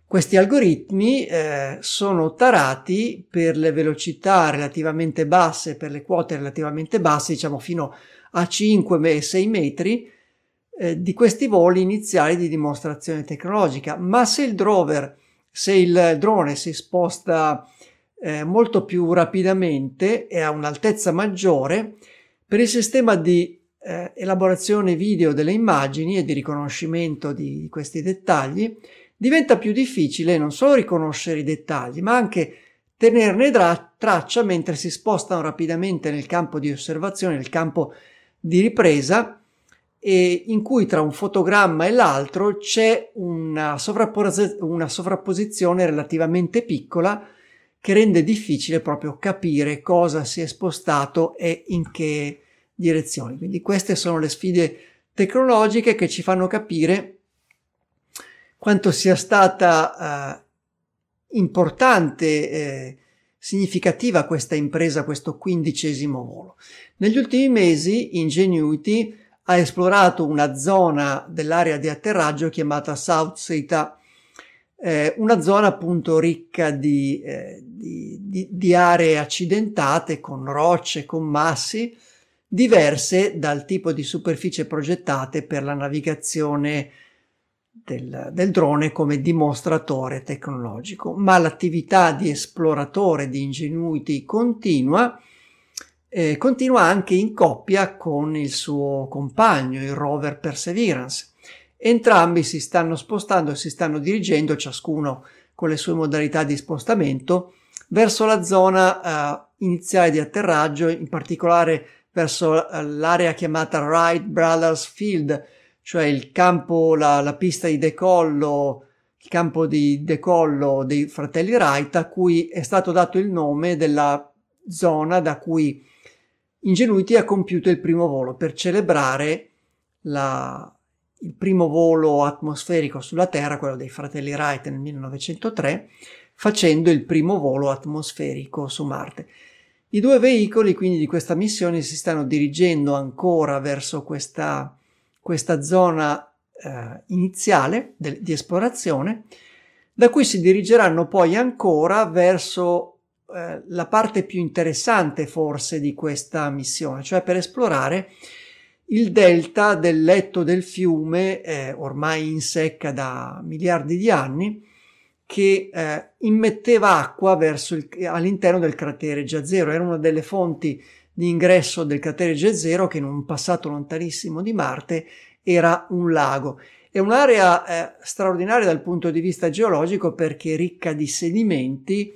Questi algoritmi eh, sono tarati per le velocità relativamente basse, per le quote relativamente basse, diciamo fino a 5-6 metri, eh, di questi voli iniziali di dimostrazione tecnologica, ma se il drover, se il drone si sposta eh, molto più rapidamente e a un'altezza maggiore, per il sistema di eh, elaborazione video delle immagini e di riconoscimento di, questi dettagli, diventa più difficile non solo riconoscere i dettagli, ma anche tenerne dra- traccia mentre si spostano rapidamente nel campo di osservazione, nel campo di ripresa e in cui tra un fotogramma e l'altro c'è una, sovrappos- una sovrapposizione relativamente piccola che rende difficile proprio capire cosa si è spostato e in che direzione. Quindi queste sono le sfide tecnologiche che ci fanno capire quanto sia stata eh, importante eh, significativa questa impresa, questo quindicesimo volo. Negli ultimi mesi Ingenuity ha esplorato una zona dell'area di atterraggio chiamata South Theta, eh, una zona appunto ricca di, eh, di, di, di aree accidentate con rocce, con massi, diverse dal tipo di superficie progettate per la navigazione del, del, drone come dimostratore tecnologico, ma l'attività di esploratore di Ingenuity continua, eh, continua anche in coppia con il suo compagno, il rover Perseverance. Entrambi si stanno spostando e si stanno dirigendo, ciascuno con le sue modalità di spostamento, verso la zona eh, iniziale di atterraggio, in particolare verso eh, l'area chiamata Wright Brothers Field, cioè il campo, la, la pista di decollo, il campo di decollo dei fratelli Wright, a cui è stato dato il nome della zona da cui Ingenuity ha compiuto il primo volo per celebrare la, il primo volo atmosferico sulla Terra, quello dei fratelli Wright nel 1903, facendo il primo volo atmosferico su Marte. I due veicoli quindi di questa missione si stanno dirigendo ancora verso questa questa zona eh, iniziale de- di esplorazione, da cui si dirigeranno poi ancora verso eh, la parte più interessante forse di questa missione, cioè per esplorare il delta del letto del fiume, eh, ormai in secca da miliardi di anni, che eh, immetteva acqua il, all'interno del cratere Giazzero. Era una delle fonti di ingresso del cratere G0 che in un passato lontanissimo di Marte era un lago. È un'area eh, straordinaria dal punto di vista geologico perché ricca di sedimenti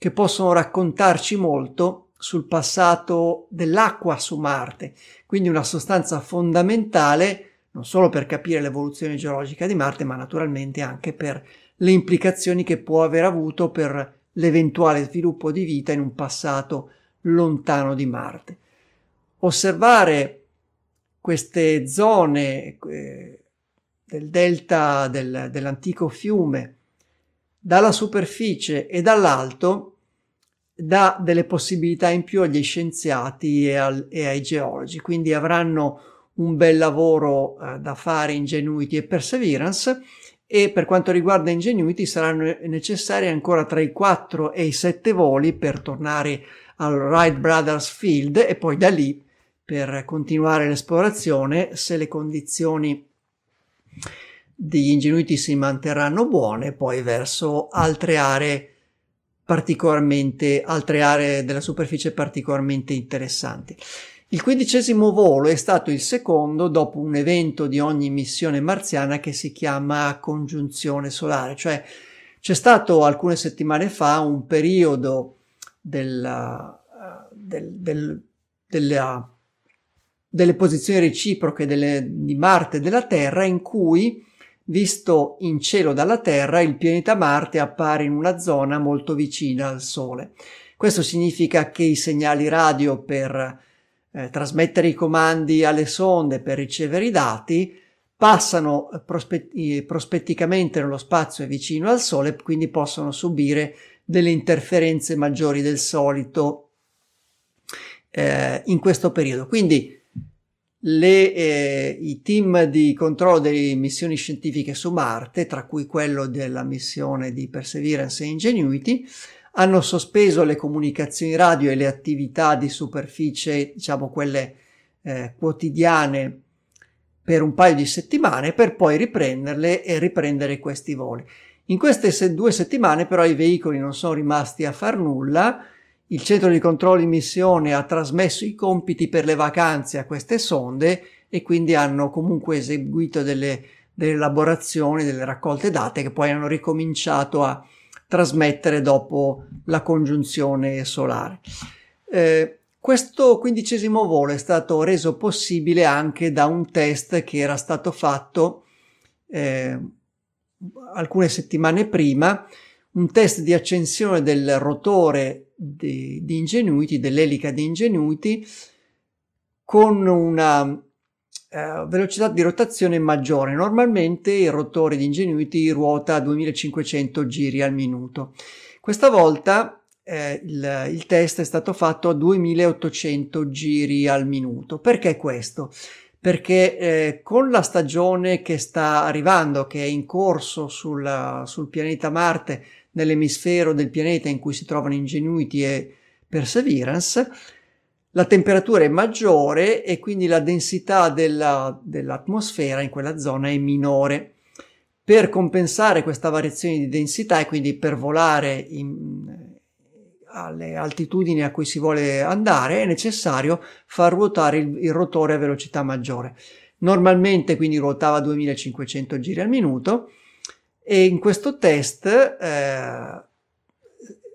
che possono raccontarci molto sul passato dell'acqua su Marte, quindi una sostanza fondamentale non solo per capire l'evoluzione geologica di Marte, ma naturalmente anche per le implicazioni che può aver avuto per l'eventuale sviluppo di vita in un passato lontano di Marte. Osservare queste zone eh, del delta del, dell'antico fiume dalla superficie e dall'alto dà delle possibilità in più agli scienziati e, al, e ai geologi, quindi avranno un bel lavoro eh, da fare Ingenuity e Perseverance e per quanto riguarda Ingenuity saranno necessari ancora tra i 4 e i 7 voli per tornare al Wright Brothers Field e poi da lì per continuare l'esplorazione se le condizioni di Ingenuity si manterranno buone poi verso altre aree particolarmente altre aree della superficie particolarmente interessanti. Il quindicesimo volo è stato il secondo dopo un evento di ogni missione marziana che si chiama congiunzione solare, cioè c'è stato alcune settimane fa un periodo della, del, del, della, delle posizioni reciproche delle, di Marte e della Terra in cui, visto in cielo dalla Terra, il pianeta Marte appare in una zona molto vicina al Sole. Questo significa che i segnali radio per eh, trasmettere i comandi alle sonde, per ricevere i dati, passano prospetti- prospetticamente nello spazio vicino al Sole, quindi possono subire delle interferenze maggiori del solito eh, in questo periodo. Quindi le, eh, i team di controllo delle missioni scientifiche su Marte, tra cui quello della missione di Perseverance e Ingenuity, hanno sospeso le comunicazioni radio e le attività di superficie, diciamo quelle eh, quotidiane, per un paio di settimane per poi riprenderle e riprendere questi voli. In queste due settimane però i veicoli non sono rimasti a far nulla il centro di controllo in missione ha trasmesso i compiti per le vacanze a queste sonde e quindi hanno comunque eseguito delle, delle elaborazioni, delle raccolte date che poi hanno ricominciato a trasmettere dopo la congiunzione solare. Eh, questo quindicesimo volo è stato reso possibile anche da un test che era stato fatto eh, alcune settimane prima, un test di accensione del rotore di, di Ingenuity, dell'elica di Ingenuity, con una uh, velocità di rotazione maggiore. Normalmente il rotore di Ingenuity ruota a 2500 giri al minuto. Questa volta eh, il, il, test è stato fatto a 2800 giri al minuto. Perché questo? Perché eh, con la stagione che sta arrivando, che è in corso sul, sul pianeta Marte, nell'emisfero del pianeta in cui si trovano Ingenuity e Perseverance, la temperatura è maggiore e quindi la densità della, dell'atmosfera in quella zona è minore. Per compensare questa variazione di densità e quindi per volare in, alle altitudini a cui si vuole andare è necessario far ruotare il, il rotore a velocità maggiore. Normalmente quindi ruotava a 2500 giri al minuto e in questo test eh,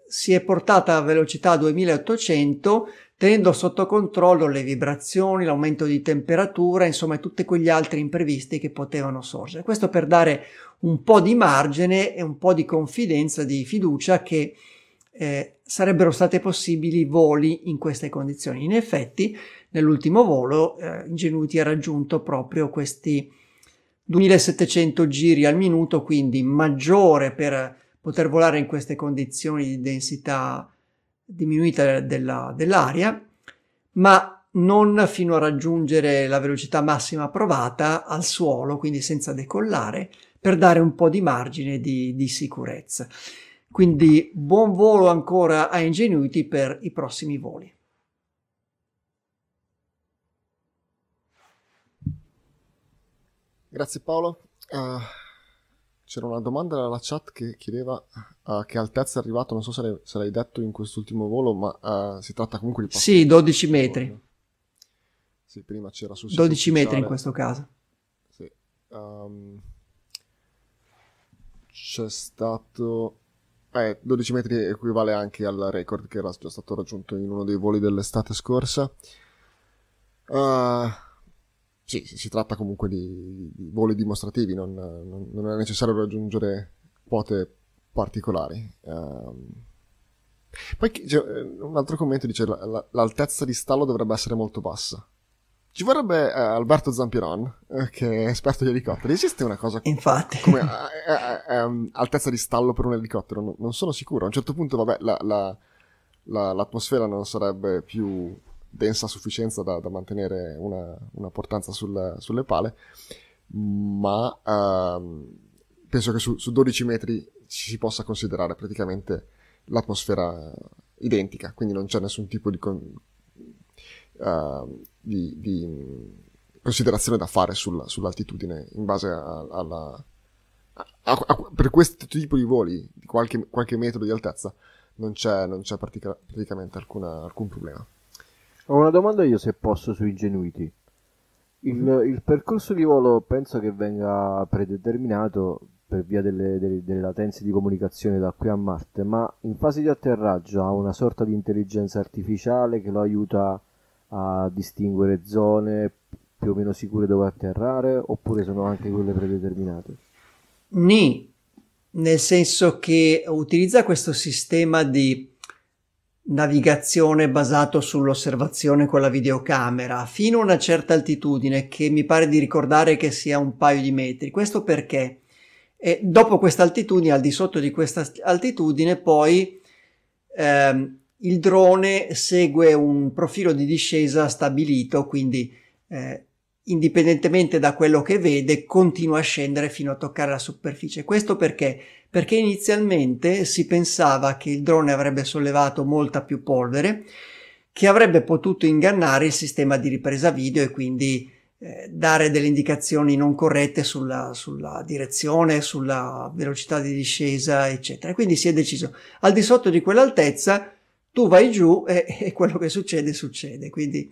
si è portata a velocità 2800 tenendo sotto controllo le vibrazioni, l'aumento di temperatura, insomma tutti quegli altri imprevisti che potevano sorgere. Questo per dare un po' di margine e un po' di confidenza, di fiducia che eh, sarebbero state possibili voli in queste condizioni. In effetti, nell'ultimo volo, eh, Ingenuity ha raggiunto proprio questi 2700 giri al minuto, quindi maggiore per poter volare in queste condizioni di densità diminuita della, dell'aria, ma non fino a raggiungere la velocità massima provata al suolo, quindi senza decollare, per dare un po' di margine di, di sicurezza. Quindi buon volo ancora a Ingenuity per i prossimi voli. Grazie Paolo. Uh, c'era una domanda nella chat che chiedeva a che altezza è arrivato, non so se l'hai, se l'hai detto in quest'ultimo volo, ma uh, si tratta comunque di... Sì, 12 metri. Sì, prima c'era su... 12 metri in questo caso. Sì. Um, c'è stato... Eh, 12 metri equivale anche al record che era già stato raggiunto in uno dei voli dell'estate scorsa. Uh, sì, si tratta comunque di, di voli dimostrativi, non, non, non, è necessario raggiungere quote particolari. Um, poi cioè, un altro commento dice la, la, l'altezza di stallo dovrebbe essere molto bassa. Ci vorrebbe eh, Alberto Zampiron, eh, che è esperto di elicotteri. Esiste una cosa Infatti. come eh, eh, eh ehm, altezza di stallo per un elicottero? Non, non, sono sicuro. A un certo punto, vabbè, la, l'atmosfera non sarebbe più densa a sufficienza da, da mantenere una, una portanza sul, sulle pale, ma uh, penso che su, su 12 metri ci si possa considerare praticamente l'atmosfera identica, quindi non c'è nessun tipo di, con, uh, di, di considerazione da fare sulla, sull'altitudine in base a, alla... A, a, per questo tipo di voli di qualche, qualche metro di altezza non c'è, non c'è pratica, praticamente alcuna, alcun problema. Ho una domanda io se posso sui Ingenuity. Il, mm-hmm. il, percorso di volo penso che venga predeterminato per via delle, delle, delle, latenze di comunicazione da qui a Marte, ma in fase di atterraggio ha una sorta di intelligenza artificiale che lo aiuta a distinguere zone più o meno sicure dove atterrare, oppure sono anche quelle predeterminate? Ni, nel senso che utilizza questo sistema di navigazione basato sull'osservazione con la videocamera fino a una certa altitudine che mi pare di ricordare che sia un paio di metri. Questo perché e dopo questa altitudine, al di sotto di questa altitudine, poi ehm, il drone segue un profilo di discesa stabilito, quindi eh, indipendentemente da quello che vede, continua a scendere fino a toccare la superficie. Questo perché? Perché inizialmente si pensava che il drone avrebbe sollevato molta più polvere, che avrebbe potuto ingannare il sistema di ripresa video e quindi eh, dare delle indicazioni non corrette sulla, sulla, direzione, sulla velocità di discesa, eccetera. Quindi si è deciso al di sotto di quell'altezza tu vai giù e, e quello che succede succede. Quindi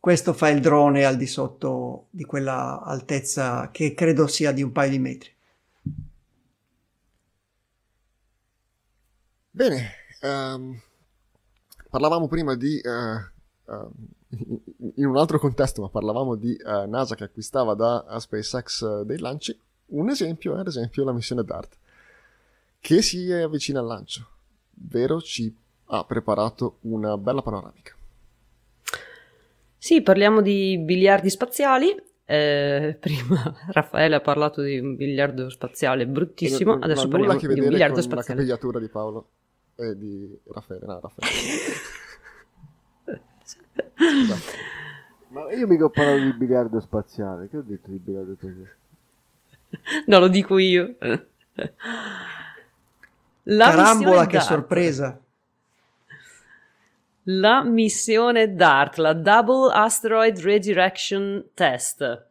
questo fa il drone al di sotto di quella altezza che credo sia di un paio di metri. Bene, um, parlavamo prima di, uh, uh, in un altro contesto, ma parlavamo di uh, NASA che acquistava da SpaceX dei lanci. Un esempio è ad esempio la missione DART, che si avvicina al lancio, vero ci ha preparato una bella panoramica. Sì, parliamo di biliardi spaziali. Eh, prima Raffaele ha parlato di un biliardo spaziale bruttissimo, non, adesso parliamo di un biliardo spaziale. La capigliatura di Paolo. E di Raffaele. No, Raffaele. Ma io mica ho parlato di biliardo spaziale. Che ho detto di biliardo spaziale? No, lo dico io. La Carambola, che sorpresa! La missione DART, la Double Asteroid Redirection Test,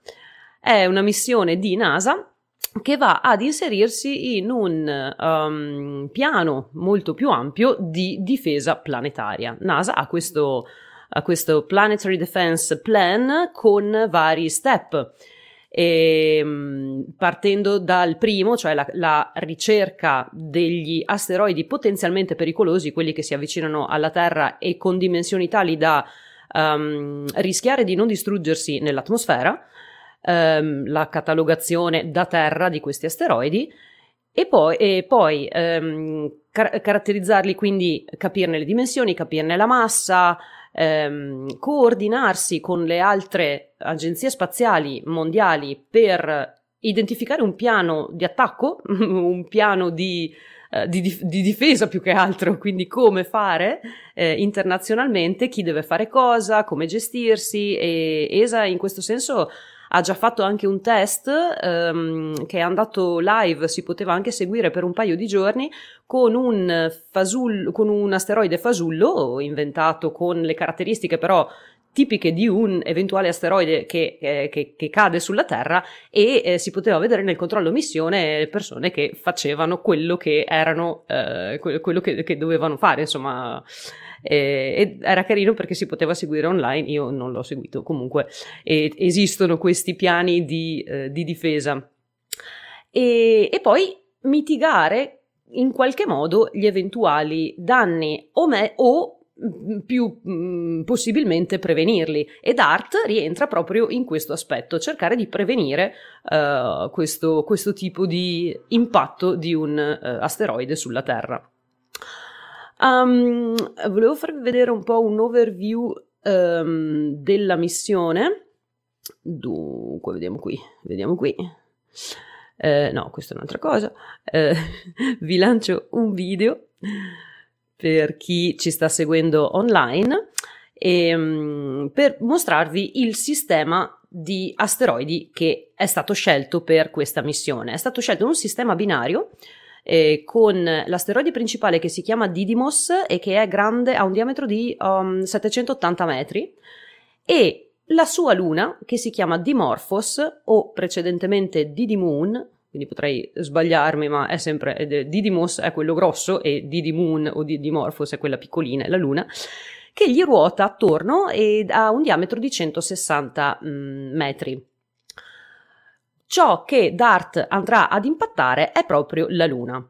è una missione di NASA che va ad inserirsi in un um, piano molto più ampio di difesa planetaria. NASA ha questo, ha questo Planetary Defense Plan con vari step e, ehm, partendo dal primo, cioè la, la, ricerca degli asteroidi potenzialmente pericolosi, quelli che si avvicinano alla Terra e con dimensioni tali da um, rischiare di non distruggersi nell'atmosfera, um, la catalogazione da Terra di questi asteroidi e poi, e poi um, car- caratterizzarli, quindi capirne le dimensioni, capirne la massa, ehm, coordinarsi con le altre agenzie spaziali mondiali per identificare un piano di attacco, un piano di, eh, di, di, difesa più che altro, quindi come fare eh, internazionalmente, chi deve fare cosa, come gestirsi e ESA in questo senso ha già fatto anche un test ehm, che è andato live, si poteva anche seguire per un paio di giorni con un, fasullo, con un asteroide fasullo inventato con le caratteristiche però tipiche di un eventuale asteroide che, eh, che, che cade sulla Terra e eh, si poteva vedere nel controllo missione le persone che facevano quello che erano, eh, quello che, che, dovevano fare, insomma. Ed era carino perché si poteva seguire online, io non l'ho seguito comunque, e esistono questi piani di, eh, di difesa. E, e poi mitigare in qualche modo gli eventuali danni o, me, o mm, più mh, mm, possibilmente prevenirli ed ART rientra proprio in questo aspetto, cercare di prevenire uh, questo, questo, tipo di impatto di un uh, asteroide sulla Terra. Um, volevo farvi vedere un po' un overview um, della missione. Dunque, vediamo qui, vediamo qui. Eh, no, questa è un'altra cosa. Eh, vi lancio un video per chi ci sta seguendo online e, um, per mostrarvi il sistema di asteroidi che è stato scelto per questa missione. È stato scelto un sistema binario eh, con l'asteroide principale che si chiama Didymos e che è grande, ha un diametro di um, 780 metri e la sua luna, che si chiama Dimorphos o precedentemente Didymoon, quindi potrei sbagliarmi, ma è sempre Didymos è quello grosso e Didymoon o Dimorphos è quella piccolina, è la luna, che gli ruota attorno e ha un diametro di 160 mm, metri. Ciò che Dart andrà ad impattare è proprio la luna.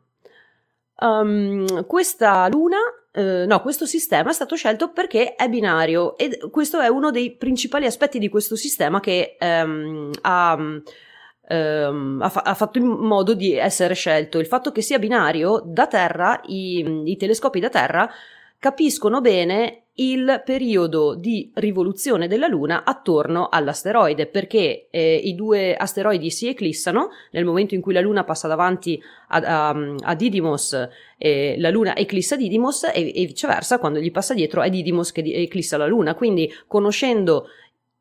Um, questa luna Uh, no, questo sistema è stato scelto perché è binario e questo è uno dei principali aspetti di questo sistema che um, ha, um, ha, fa- ha, fatto in modo di essere scelto. Il fatto che sia binario da terra, i, i telescopi da terra capiscono bene il periodo di rivoluzione della Luna attorno all'asteroide, perché eh, i due asteroidi si eclissano nel momento in cui la Luna passa davanti a, a, a Didymos, eh, la Luna eclissa Didymos e, e, viceversa, quando gli passa dietro è Didymos che eclissa la Luna. Quindi, conoscendo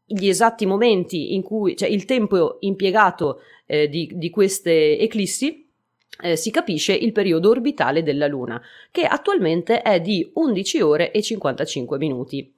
gli esatti momenti in cui, cioè il tempo impiegato eh, di, di queste eclissi, eh, si capisce il periodo orbitale della Luna, che attualmente è di 11 ore e 55 minuti.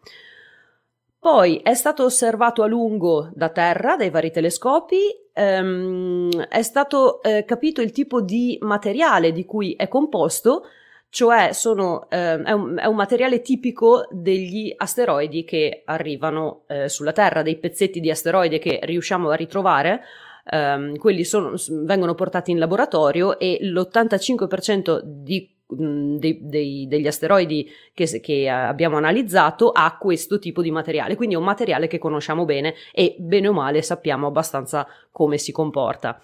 Poi è stato osservato a lungo da terra dai vari telescopi, ehm, è stato eh, capito il tipo di materiale di cui è composto, cioè sono, eh, è, un, è, un, materiale tipico degli asteroidi che arrivano eh, sulla Terra, dei pezzetti di asteroide che riusciamo a ritrovare um, quelli sono, vengono portati in laboratorio e l'85% di dei, dei, degli asteroidi che, che, abbiamo analizzato ha questo tipo di materiale, quindi è un materiale che conosciamo bene e bene o male sappiamo abbastanza come si comporta.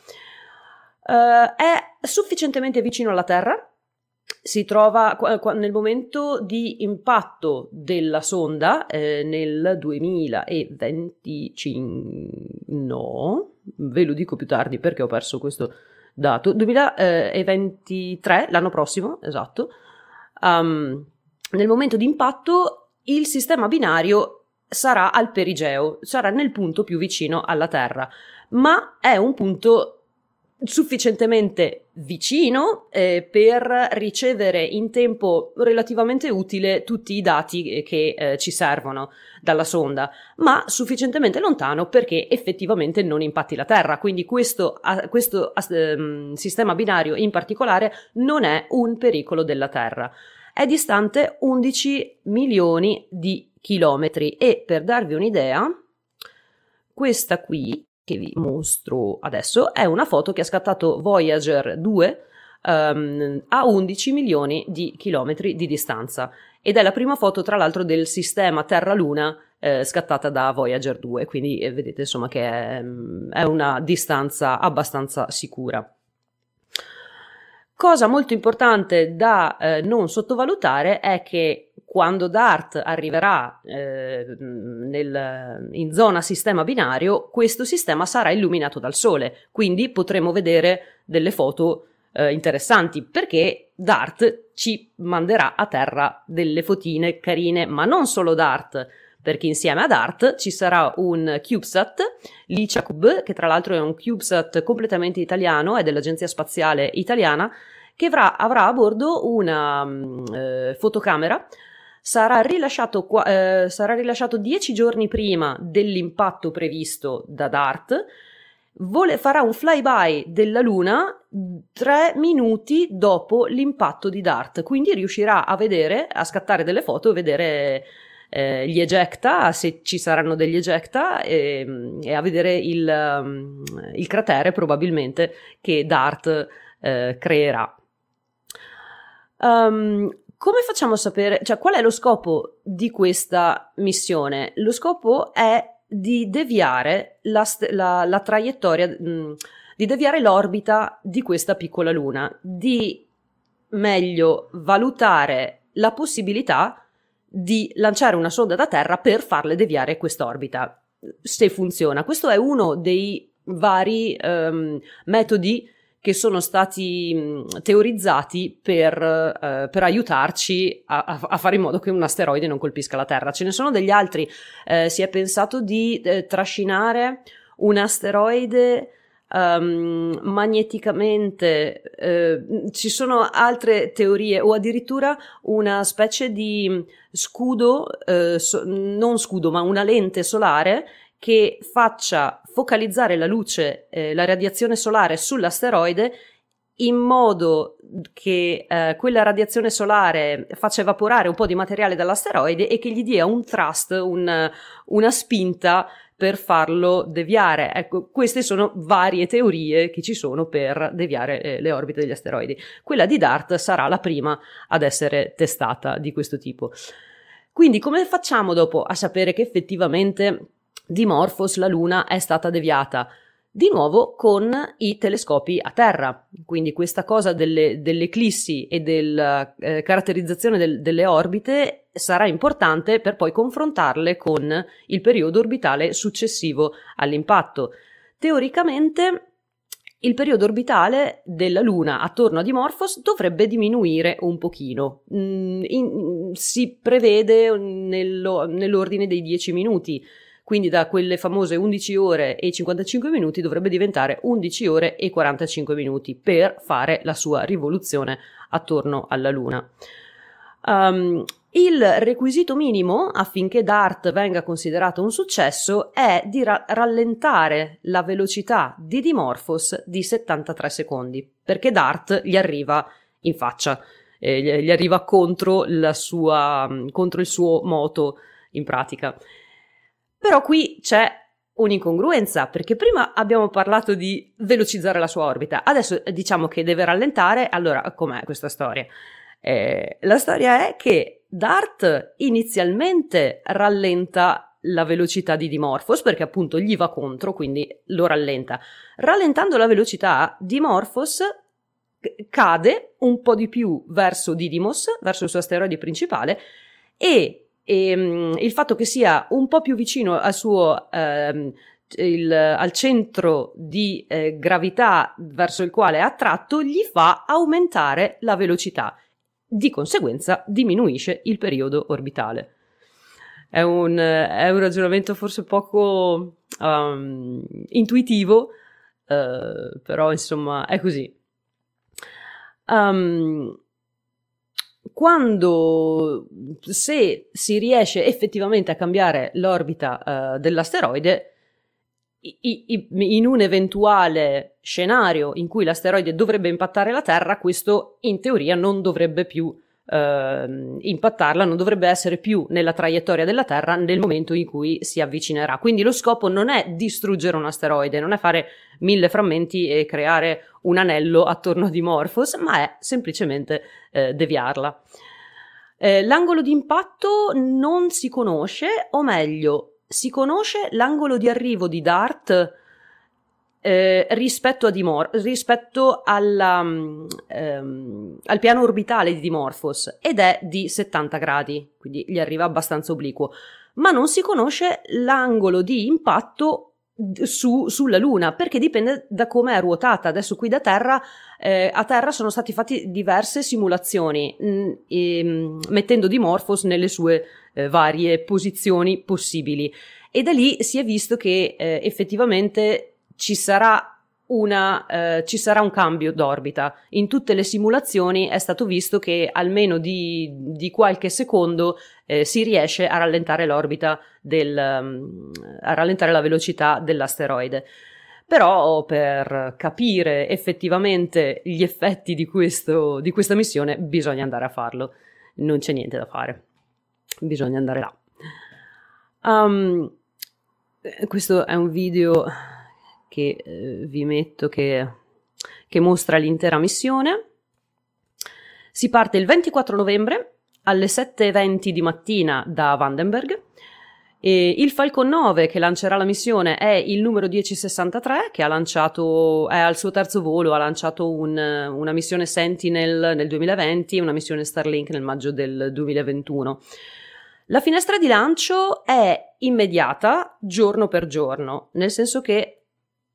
Uh, è sufficientemente vicino alla Terra si trova nel momento di impatto della sonda eh, nel 2025 no ve lo dico più tardi perché ho perso questo dato 2023 l'anno prossimo esatto um, nel momento di impatto il sistema binario sarà al perigeo, sarà nel punto più vicino alla Terra, ma è un punto sufficientemente vicino eh, per ricevere in tempo relativamente utile tutti i dati che eh, ci servono dalla sonda, ma sufficientemente lontano perché effettivamente non impatti la Terra. Quindi questo, questo um, sistema binario in particolare non è un pericolo della Terra. È distante 11 milioni di chilometri e per darvi un'idea, questa qui che vi mostro adesso è una foto che ha scattato Voyager 2 um, ehm, a 11 milioni di chilometri di distanza ed è la prima foto tra l'altro del sistema Terra-Luna eh, scattata da Voyager 2 quindi eh, vedete insomma che è, è una distanza abbastanza sicura. Cosa molto importante da eh, non sottovalutare è che quando Dart arriverà eh, nel, in zona sistema binario, questo sistema sarà illuminato dal Sole, quindi potremo vedere delle foto eh, interessanti perché Dart ci manderà a terra delle fotine carine, ma non solo Dart, perché insieme a Dart ci sarà un CubeSat, l'ICHACUB, che tra l'altro è un CubeSat completamente italiano, è dell'Agenzia Spaziale Italiana, che avrà, avrà a bordo una mm, eh, fotocamera sarà rilasciato, eh, sarà rilasciato dieci giorni prima dell'impatto previsto da DART. Vole, farà un flyby della Luna tre minuti dopo l'impatto di DART, quindi riuscirà a vedere, a scattare delle foto e vedere eh, gli ejecta, se ci saranno degli ejecta, e, e a vedere il, um, il, cratere probabilmente che DART eh, creerà. Um, come facciamo a sapere, cioè qual è lo scopo di questa missione? Lo scopo è di deviare la, la, la traiettoria, mh, mm, di deviare l'orbita di questa piccola luna, di meglio valutare la possibilità di lanciare una sonda da Terra per farle deviare quest'orbita, se funziona. Questo è uno dei vari um, metodi che sono stati teorizzati per, eh, per aiutarci a, a, fare in modo che un asteroide non colpisca la Terra. Ce ne sono degli altri. Eh, si è pensato di eh, trascinare un asteroide um, magneticamente. Eh, ci sono altre teorie, o addirittura una specie di scudo, eh, so, non scudo, ma una lente solare che faccia focalizzare la luce, eh, la radiazione solare sull'asteroide in modo che eh, quella radiazione solare faccia evaporare un po' di materiale dall'asteroide e che gli dia un thrust, un, una spinta per farlo deviare. Ecco, queste sono varie teorie che ci sono per deviare eh, le orbite degli asteroidi. Quella di DART sarà la prima ad essere testata di questo tipo. Quindi come facciamo dopo a sapere che effettivamente di Morphos la Luna è stata deviata di nuovo con i telescopi a terra. Quindi questa cosa delle, dell'eclissi e della eh, caratterizzazione del, delle orbite sarà importante per poi confrontarle con il periodo orbitale successivo all'impatto. Teoricamente il periodo orbitale della Luna attorno a Dimorphos dovrebbe diminuire un pochino. Mm, in, si prevede nello, nell'ordine dei 10 minuti quindi da quelle famose 11 ore e 55 minuti dovrebbe diventare 11 ore e 45 minuti per fare la sua rivoluzione attorno alla Luna. Um, il requisito minimo affinché DART venga considerato un successo è di ra- rallentare la velocità di Dimorphos di 73 secondi, perché DART gli arriva in faccia, eh, gli arriva contro, sua, contro il suo moto in pratica. Però qui c'è un'incongruenza, perché prima abbiamo parlato di velocizzare la sua orbita, adesso diciamo che deve rallentare, allora com'è questa storia? Eh, la storia è che Dart inizialmente rallenta la velocità di Dimorphos perché appunto gli va contro, quindi lo rallenta. Rallentando la velocità, Dimorphos cade un po' di più verso Didymos, verso il suo asteroide principale, e e um, il fatto che sia un po' più vicino al suo um, il, al centro di eh, gravità verso il quale è attratto gli fa aumentare la velocità. di conseguenza diminuisce il periodo orbitale. È un, è un ragionamento forse poco um, intuitivo, uh, però insomma è così. Um, quando se si riesce effettivamente a cambiare l'orbita uh, dell'asteroide, in un eventuale scenario in cui l'asteroide dovrebbe impattare la Terra, questo in teoria non dovrebbe più eh, impattarla, non dovrebbe essere più nella traiettoria della Terra nel momento in cui si avvicinerà. Quindi lo scopo non è distruggere un asteroide, non è fare mille frammenti e creare un anello attorno a Dimorphos, ma è semplicemente eh, deviarla. Eh, l'angolo di impatto non si conosce, o meglio, si conosce l'angolo di arrivo di Dart eh, rispetto, Dimor- rispetto alla, ehm, al piano orbitale di Dimorphos ed è di 70 gradi, quindi gli arriva abbastanza obliquo, ma non si conosce l'angolo di impatto su, sulla Luna perché dipende da come è ruotata. Adesso qui da terra, eh, a terra sono state fatte diverse simulazioni mh, mm, e, mh, mettendo Dimorphos nelle sue eh, varie posizioni possibili. E da lì si è visto che eh, effettivamente ci sarà una, eh, ci sarà un cambio d'orbita. In tutte le simulazioni è stato visto che almeno di, di qualche secondo eh, si riesce a rallentare l'orbita del, um, a rallentare la velocità dell'asteroide. Però per capire effettivamente gli effetti di, questo, di questa missione bisogna andare a farlo. Non c'è niente da fare bisogna andare là. Um, questo è un video che eh, vi metto che, che mostra l'intera missione. Si parte il 24 novembre alle 7.20 di mattina da Vandenberg. E il Falcon 9 che lancerà la missione è il numero 1063 che ha lanciato, è al suo terzo volo, ha lanciato un, una missione Sentinel nel 2020 e una missione Starlink nel maggio del 2021. La finestra di lancio è immediata giorno per giorno, nel senso che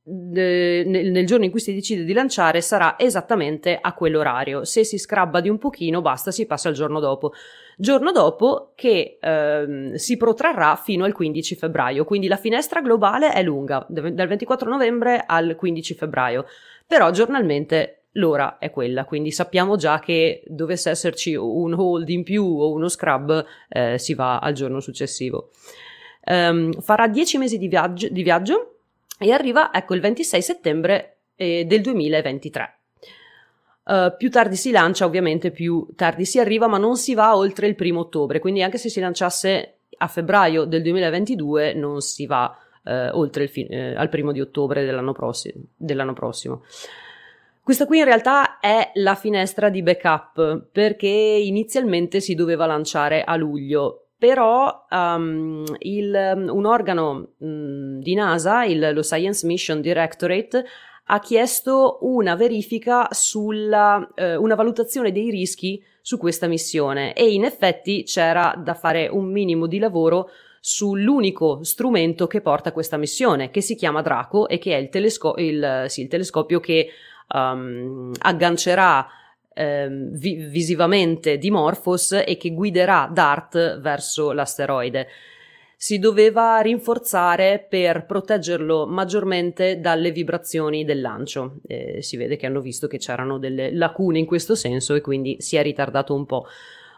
nel, giorno in cui si decide di lanciare sarà esattamente a quell'orario. Se si scrabba di un pochino, basta, si passa al giorno dopo. Giorno dopo che ehm, si protrarrà fino al 15 febbraio, quindi la finestra globale è lunga, dal 24 novembre al 15 febbraio, però giornalmente l'ora è quella, quindi sappiamo già che dovesse esserci un hold in più o uno scrub, eh, si va al giorno successivo. Um, farà 10 mesi di viaggio, di viaggio, e arriva, ecco, il 26 settembre eh, del 2023. Uh, eh, più tardi si lancia, ovviamente più tardi si arriva, ma non si va oltre il primo ottobre, quindi anche se si lanciasse a febbraio del 2022 non si va uh, oltre il fi- eh, al primo di ottobre dell'anno, prossi- dell'anno prossimo. Questa qui in realtà è la finestra di backup perché inizialmente si doveva lanciare a luglio, però um, il, un organo um, di NASA, il, lo Science Mission Directorate, ha chiesto una verifica sulla eh, una valutazione dei rischi su questa missione. E in effetti c'era da fare un minimo di lavoro sull'unico strumento che porta questa missione, che si chiama Draco e che è il, telesco- il, sì, il telescopio che um, aggancerà um, vi- visivamente Dimorphos e che guiderà Dart verso l'asteroide. Si doveva rinforzare per proteggerlo maggiormente dalle vibrazioni del lancio. Eh, si vede che hanno visto che c'erano delle lacune in questo senso e quindi si è ritardato un po'.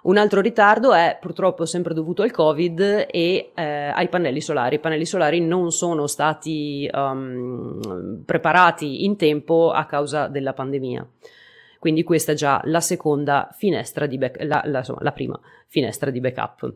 Un altro ritardo è purtroppo sempre dovuto al Covid e eh, ai pannelli solari. I pannelli solari non sono stati um, preparati in tempo a causa della pandemia. Quindi questa è già la seconda finestra di back, la, la, insomma, la prima finestra di backup.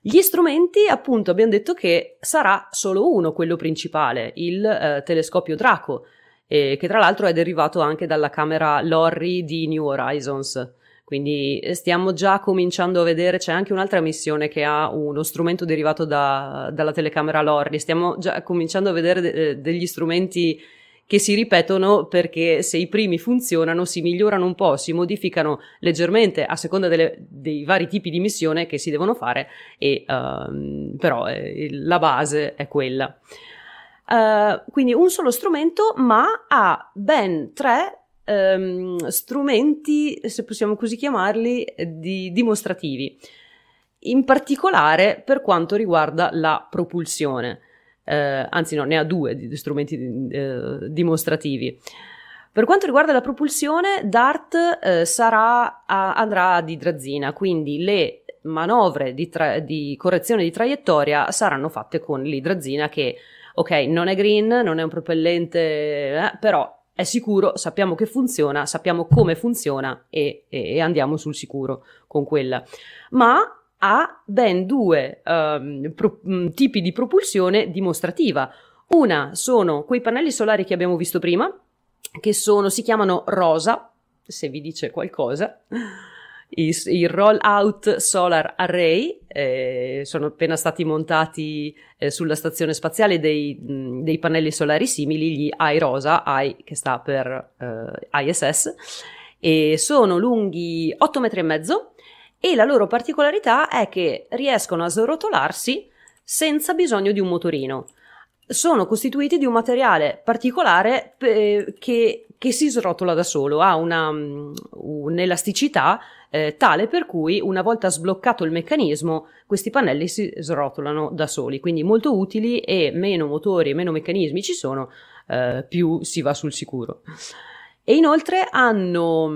Gli strumenti, appunto, abbiamo detto che sarà solo uno, quello principale, il eh, telescopio Draco, eh, che tra l'altro è derivato anche dalla camera Lorry di New Horizons. Quindi eh, stiamo già cominciando a vedere, c'è anche un'altra missione che ha uno strumento derivato da, dalla telecamera Lorry, stiamo già cominciando a vedere de- eh, degli strumenti che si ripetono perché se i primi funzionano si migliorano un po', si modificano leggermente a seconda delle, dei vari tipi di missione che si devono fare, e, uh, però eh, la base è quella. Uh, quindi un solo strumento, ma ha ben tre ehm, strumenti, se possiamo così chiamarli, di, dimostrativi, in particolare per quanto riguarda la propulsione. Eh, anzi, no, ne ha due di strumenti eh, dimostrativi. Per quanto riguarda la propulsione, Dart eh, sarà a, andrà ad idrazina, quindi le manovre di, tra- di, correzione di traiettoria saranno fatte con l'idrazina che, ok, non è green, non è un propellente, eh, però è sicuro, sappiamo che funziona, sappiamo come funziona e, e, e andiamo sul sicuro con quella. Ma ha ben due um, pro- mm, tipi di propulsione dimostrativa. Una sono quei pannelli solari che abbiamo visto prima, che sono, si chiamano ROSA, se vi dice qualcosa il, il Roll Out Solar Array, eh, sono appena stati montati eh, sulla stazione spaziale dei, mh, dei, pannelli solari simili, gli iRosa, I che sta per eh, ISS, e sono lunghi 8 metri e mezzo e la loro particolarità è che riescono a srotolarsi senza bisogno di un motorino. Sono costituiti di un materiale particolare eh, che, che, si srotola da solo, ha una, un'elasticità eh, tale per cui una volta sbloccato il meccanismo questi pannelli si srotolano da soli, quindi molto utili e meno motori e meno meccanismi ci sono, eh, più si va sul sicuro. E inoltre hanno,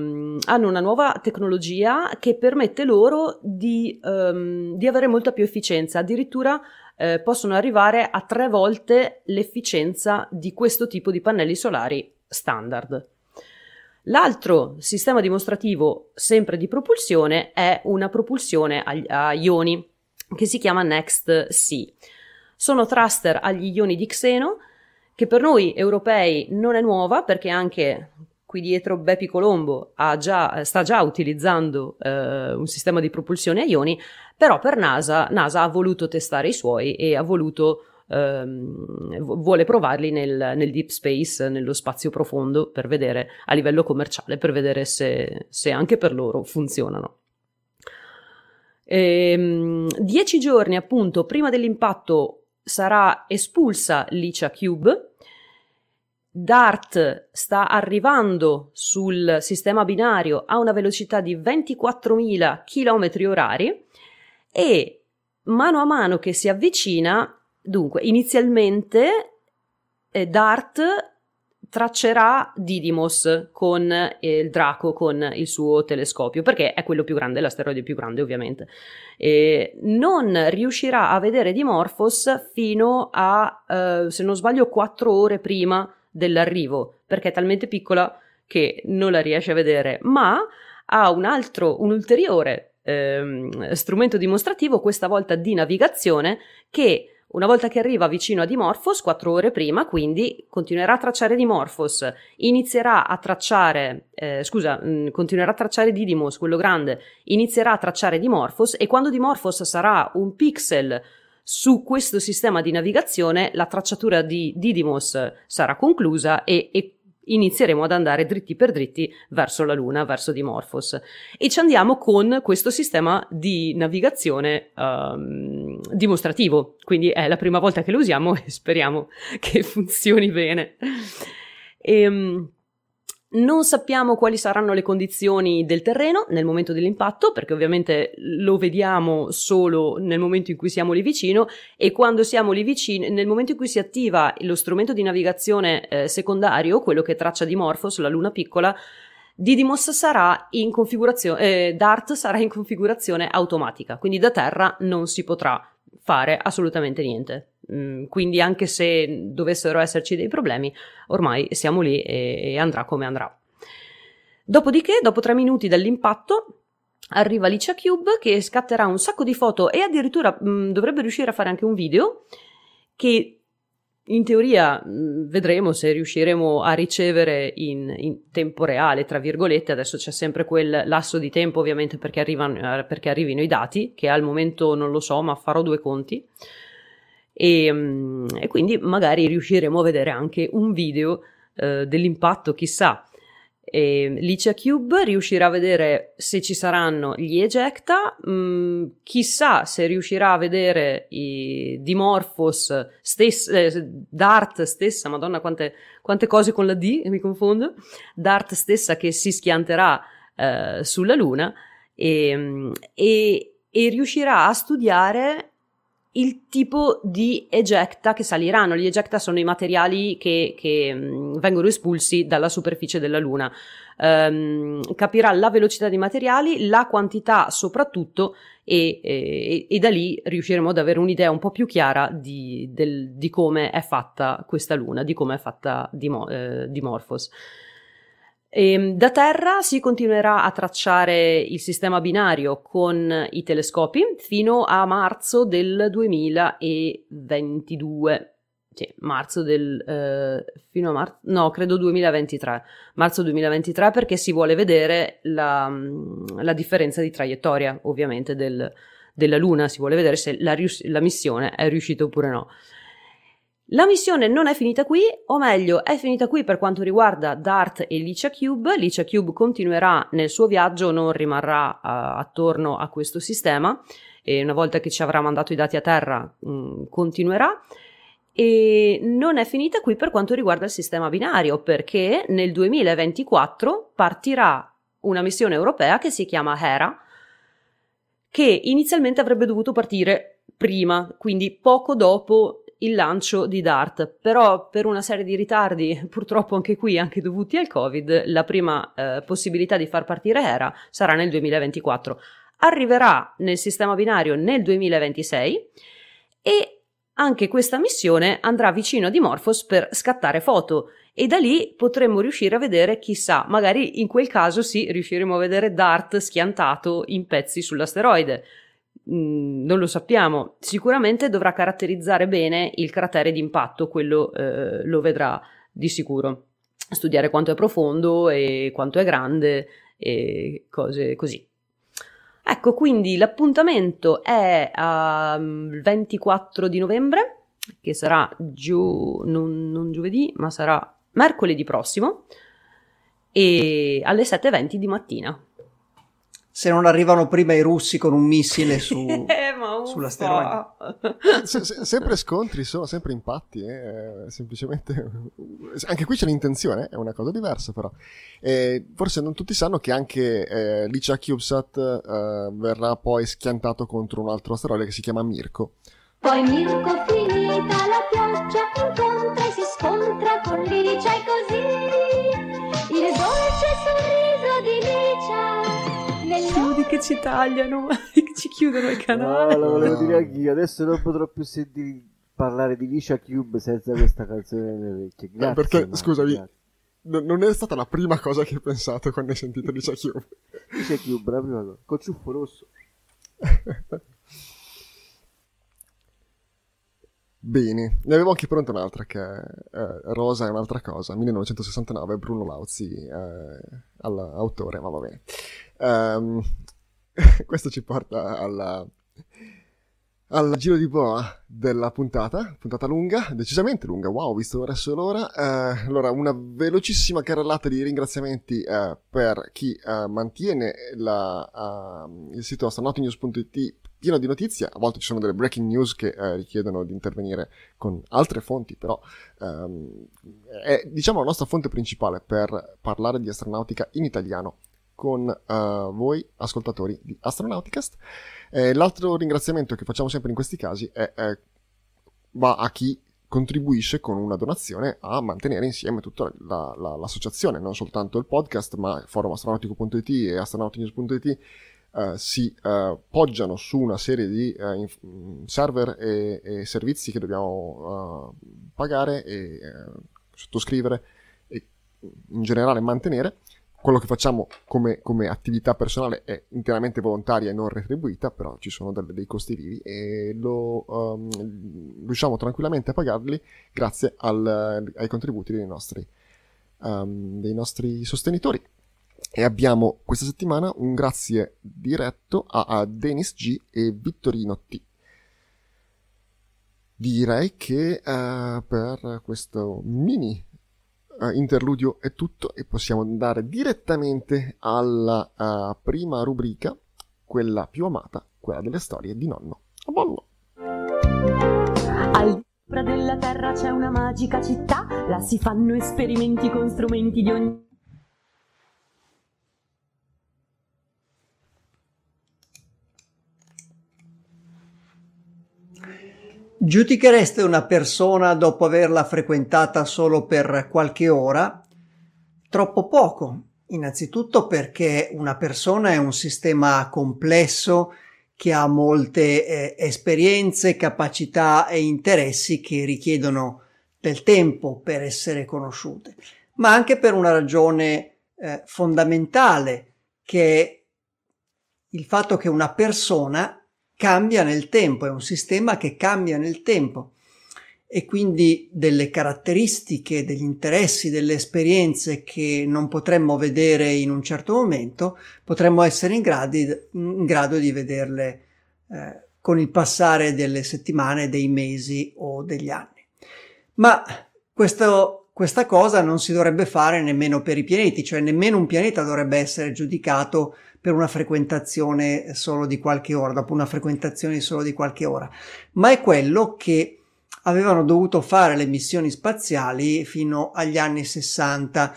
hanno, una nuova tecnologia che permette loro di, um, di avere molta più efficienza, addirittura eh, possono arrivare a tre volte l'efficienza di questo tipo di pannelli solari standard. L'altro sistema dimostrativo, sempre di propulsione, è una propulsione a, a ioni che si chiama NextC. Sono thruster agli ioni di xeno, che per noi europei non è nuova perché anche qui dietro Bepi Colombo già, sta già utilizzando eh, un sistema di propulsione a ioni, però per NASA, NASA ha voluto testare i suoi e ha voluto ehm, vuole provarli nel, nel, deep space, nello spazio profondo, per vedere a livello commerciale, per vedere se, se anche per loro funzionano. Ehm, dieci giorni appunto prima dell'impatto sarà espulsa l'Icia Cube. DART sta arrivando sul sistema binario a una velocità di 24.000 km orari e mano a mano che si avvicina Dunque, inizialmente eh, Dart traccerà Didymos con eh, il Draco con il suo telescopio perché è quello più grande, l'asteroide più grande ovviamente. E non riuscirà a vedere Dimorphos fino a, eh, se non sbaglio, quattro ore prima dell'arrivo perché è talmente piccola che non la riesce a vedere, ma ha un altro, un ulteriore ehm, strumento dimostrativo, questa volta di navigazione, che una volta che arriva vicino a Dimorphos, quattro ore prima, quindi continuerà a tracciare Dimorphos, inizierà a tracciare, eh, scusa, mh, mm, continuerà a tracciare Didymos, quello grande, inizierà a tracciare Dimorphos e quando Dimorphos sarà un pixel su questo sistema di navigazione, la tracciatura di Didymos sarà conclusa e, e inizieremo ad andare dritti per dritti verso la Luna, verso Dimorphos. E ci andiamo con questo sistema di navigazione um, dimostrativo, quindi è la prima volta che lo usiamo e speriamo che funzioni bene. E, um, non sappiamo quali saranno le condizioni del terreno nel momento dell'impatto, perché ovviamente lo vediamo solo nel momento in cui siamo lì vicino e quando siamo lì vicino, nel momento in cui si attiva lo strumento di navigazione eh, secondario, quello che traccia di Morphos, la luna piccola, Didymos sarà in configurazione, eh, Dart sarà in configurazione automatica, quindi da terra non si potrà fare assolutamente niente. Quindi anche se dovessero esserci dei problemi, ormai siamo lì e, e andrà come andrà. Dopodiché, dopo tre minuti dall'impatto, arriva Licia Cube che scatterà un sacco di foto e addirittura mh, dovrebbe riuscire a fare anche un video che in teoria mh, vedremo se riusciremo a ricevere in, in, tempo reale, tra virgolette, adesso c'è sempre quel lasso di tempo ovviamente perché, arrivano, perché arrivino i dati, che al momento non lo so, ma farò due conti e, mm, e quindi magari riusciremo a vedere anche un video eh, dell'impatto, chissà. E Licia Cube riuscirà a vedere se ci saranno gli ejecta, mm, chissà se riuscirà a vedere i Dimorphos, stess- eh, Dart stessa, madonna quante, quante, cose con la D, mi confondo, Dart stessa che si schianterà eh, sulla Luna e, mm, e, e riuscirà a studiare il tipo di ejecta che saliranno. Gli ejecta sono i materiali che, che mm, vengono espulsi dalla superficie della Luna. Um, capirà la velocità dei materiali, la quantità soprattutto e, e, e, da lì riusciremo ad avere un'idea un po' più chiara di, del, di come è fatta questa Luna, di come è fatta eh, Dimorphos. E ehm, da terra si continuerà a tracciare il sistema binario con i telescopi fino a marzo del 2022. Sì, marzo del... Eh, fino a marzo... no, credo 2023. Marzo 2023 perché si vuole vedere la, la differenza di traiettoria, ovviamente, del, della Luna. Si vuole vedere se la, la missione è riuscita oppure no. La missione non è finita qui, o meglio, è finita qui per quanto riguarda Dart e Licia Cube. Licia Cube continuerà nel suo viaggio, non rimarrà uh, attorno a questo sistema e una volta che ci avrà mandato i dati a terra mh, mm, continuerà. E non è finita qui per quanto riguarda il sistema binario, perché nel 2024 partirà una missione europea che si chiama Hera, che inizialmente avrebbe dovuto partire prima, quindi poco dopo il lancio di Dart, però per una serie di ritardi, purtroppo anche qui, anche dovuti al Covid, la prima eh, possibilità di far partire Hera sarà nel 2024. Arriverà nel sistema binario nel 2026 e anche questa missione andrà vicino a Dimorphos per scattare foto. E da lì potremmo riuscire a vedere, chissà, magari in quel caso sì, riusciremo a vedere Dart schiantato in pezzi sull'asteroide Non lo sappiamo. Sicuramente dovrà caratterizzare bene il cratere d'impatto, quello eh, lo vedrà di sicuro. Studiare quanto è profondo e quanto è grande e cose così. Ecco, quindi l'appuntamento è um, 24 di novembre, che sarà gio- non, non giovedì, ma sarà mercoledì prossimo, e alle 7.20 di mattina se non arrivano prima i russi con un missile su, eh, sull'asteroide. se, se, sempre scontri sono sempre impatti, eh, semplicemente anche qui c'è l'intenzione, è una cosa diversa però. Eh, forse non tutti sanno che anche eh, Licia CubeSat eh, verrà poi schiantato contro un altro asteroide che si chiama Mirko. Poi Mirko finita la pioggia che ci tagliano, ci chiudono il canale. No, lo volevo dire anch'io. Adesso non potrò più sentire parlare di Lisha Cube senza questa canzone nelle orecchie. Grazie. No, perché, Marco, scusami, grazie. non è stata la prima cosa che hai pensato quando hai sentito Lisha Cube. Lisha Cube, la prima cosa. Col ciuffo rosso. Bene, ne avevo anche pronta un'altra che è eh, Rosa è un'altra cosa, 1969, Bruno Lauzi, eh, all'autore, ma va bene. Um, questo ci porta alla, al giro di boa della puntata, puntata lunga, decisamente lunga, wow, visto ora solo l'ora. Uh, allora, una velocissima carrellata di ringraziamenti uh, per chi uh, mantiene la, il sito astronautinews.it pieno di notizie, a volte ci sono delle breaking news che richiedono di intervenire con altre fonti, però um, è diciamo la nostra fonte principale per parlare di astronautica in italiano con uh, voi ascoltatori di Astronauticast. Eh, l'altro ringraziamento che facciamo sempre in questi casi è, è, va a chi contribuisce con una donazione a mantenere insieme tutta la, la, l'associazione, non soltanto il podcast, ma forumastronautico.it e astronautinews.it Uh, si uh, poggiano su una serie di uh, inf- server e, e, servizi che dobbiamo pagare e sottoscrivere e in generale mantenere quello che facciamo come, come, attività personale è interamente volontaria e non retribuita, però ci sono delle, dei costi vivi e lo um, riusciamo tranquillamente a pagarli grazie al, ai contributi dei nostri, um, dei nostri, sostenitori. E abbiamo questa settimana un grazie diretto a, a Denis G e Vittorino T. Direi che uh, per questo mini uh, interludio è tutto e possiamo andare direttamente alla uh, prima rubrica, quella più amata, quella delle storie di nonno. A bollo! Al sopra della terra c'è una magica città, là si fanno esperimenti con strumenti di ogni Giudichereste una persona dopo averla frequentata solo per qualche ora? Troppo poco, innanzitutto perché una persona è un sistema complesso che ha molte eh, esperienze, capacità e interessi che richiedono del tempo per essere conosciute, ma anche per una ragione eh, fondamentale che è il fatto che una persona cambia nel tempo, è un sistema che cambia nel tempo e quindi delle caratteristiche, degli interessi, delle esperienze che non potremmo vedere in un certo momento, potremmo essere in, gradi, in grado di vederle eh, con il passare delle settimane, dei mesi o degli anni. Ma questo, questa cosa non si dovrebbe fare nemmeno per i pianeti, cioè nemmeno un pianeta dovrebbe essere giudicato per una frequentazione solo di qualche ora, dopo una frequentazione solo di qualche ora, ma è quello che avevano dovuto fare le missioni spaziali fino agli anni 60.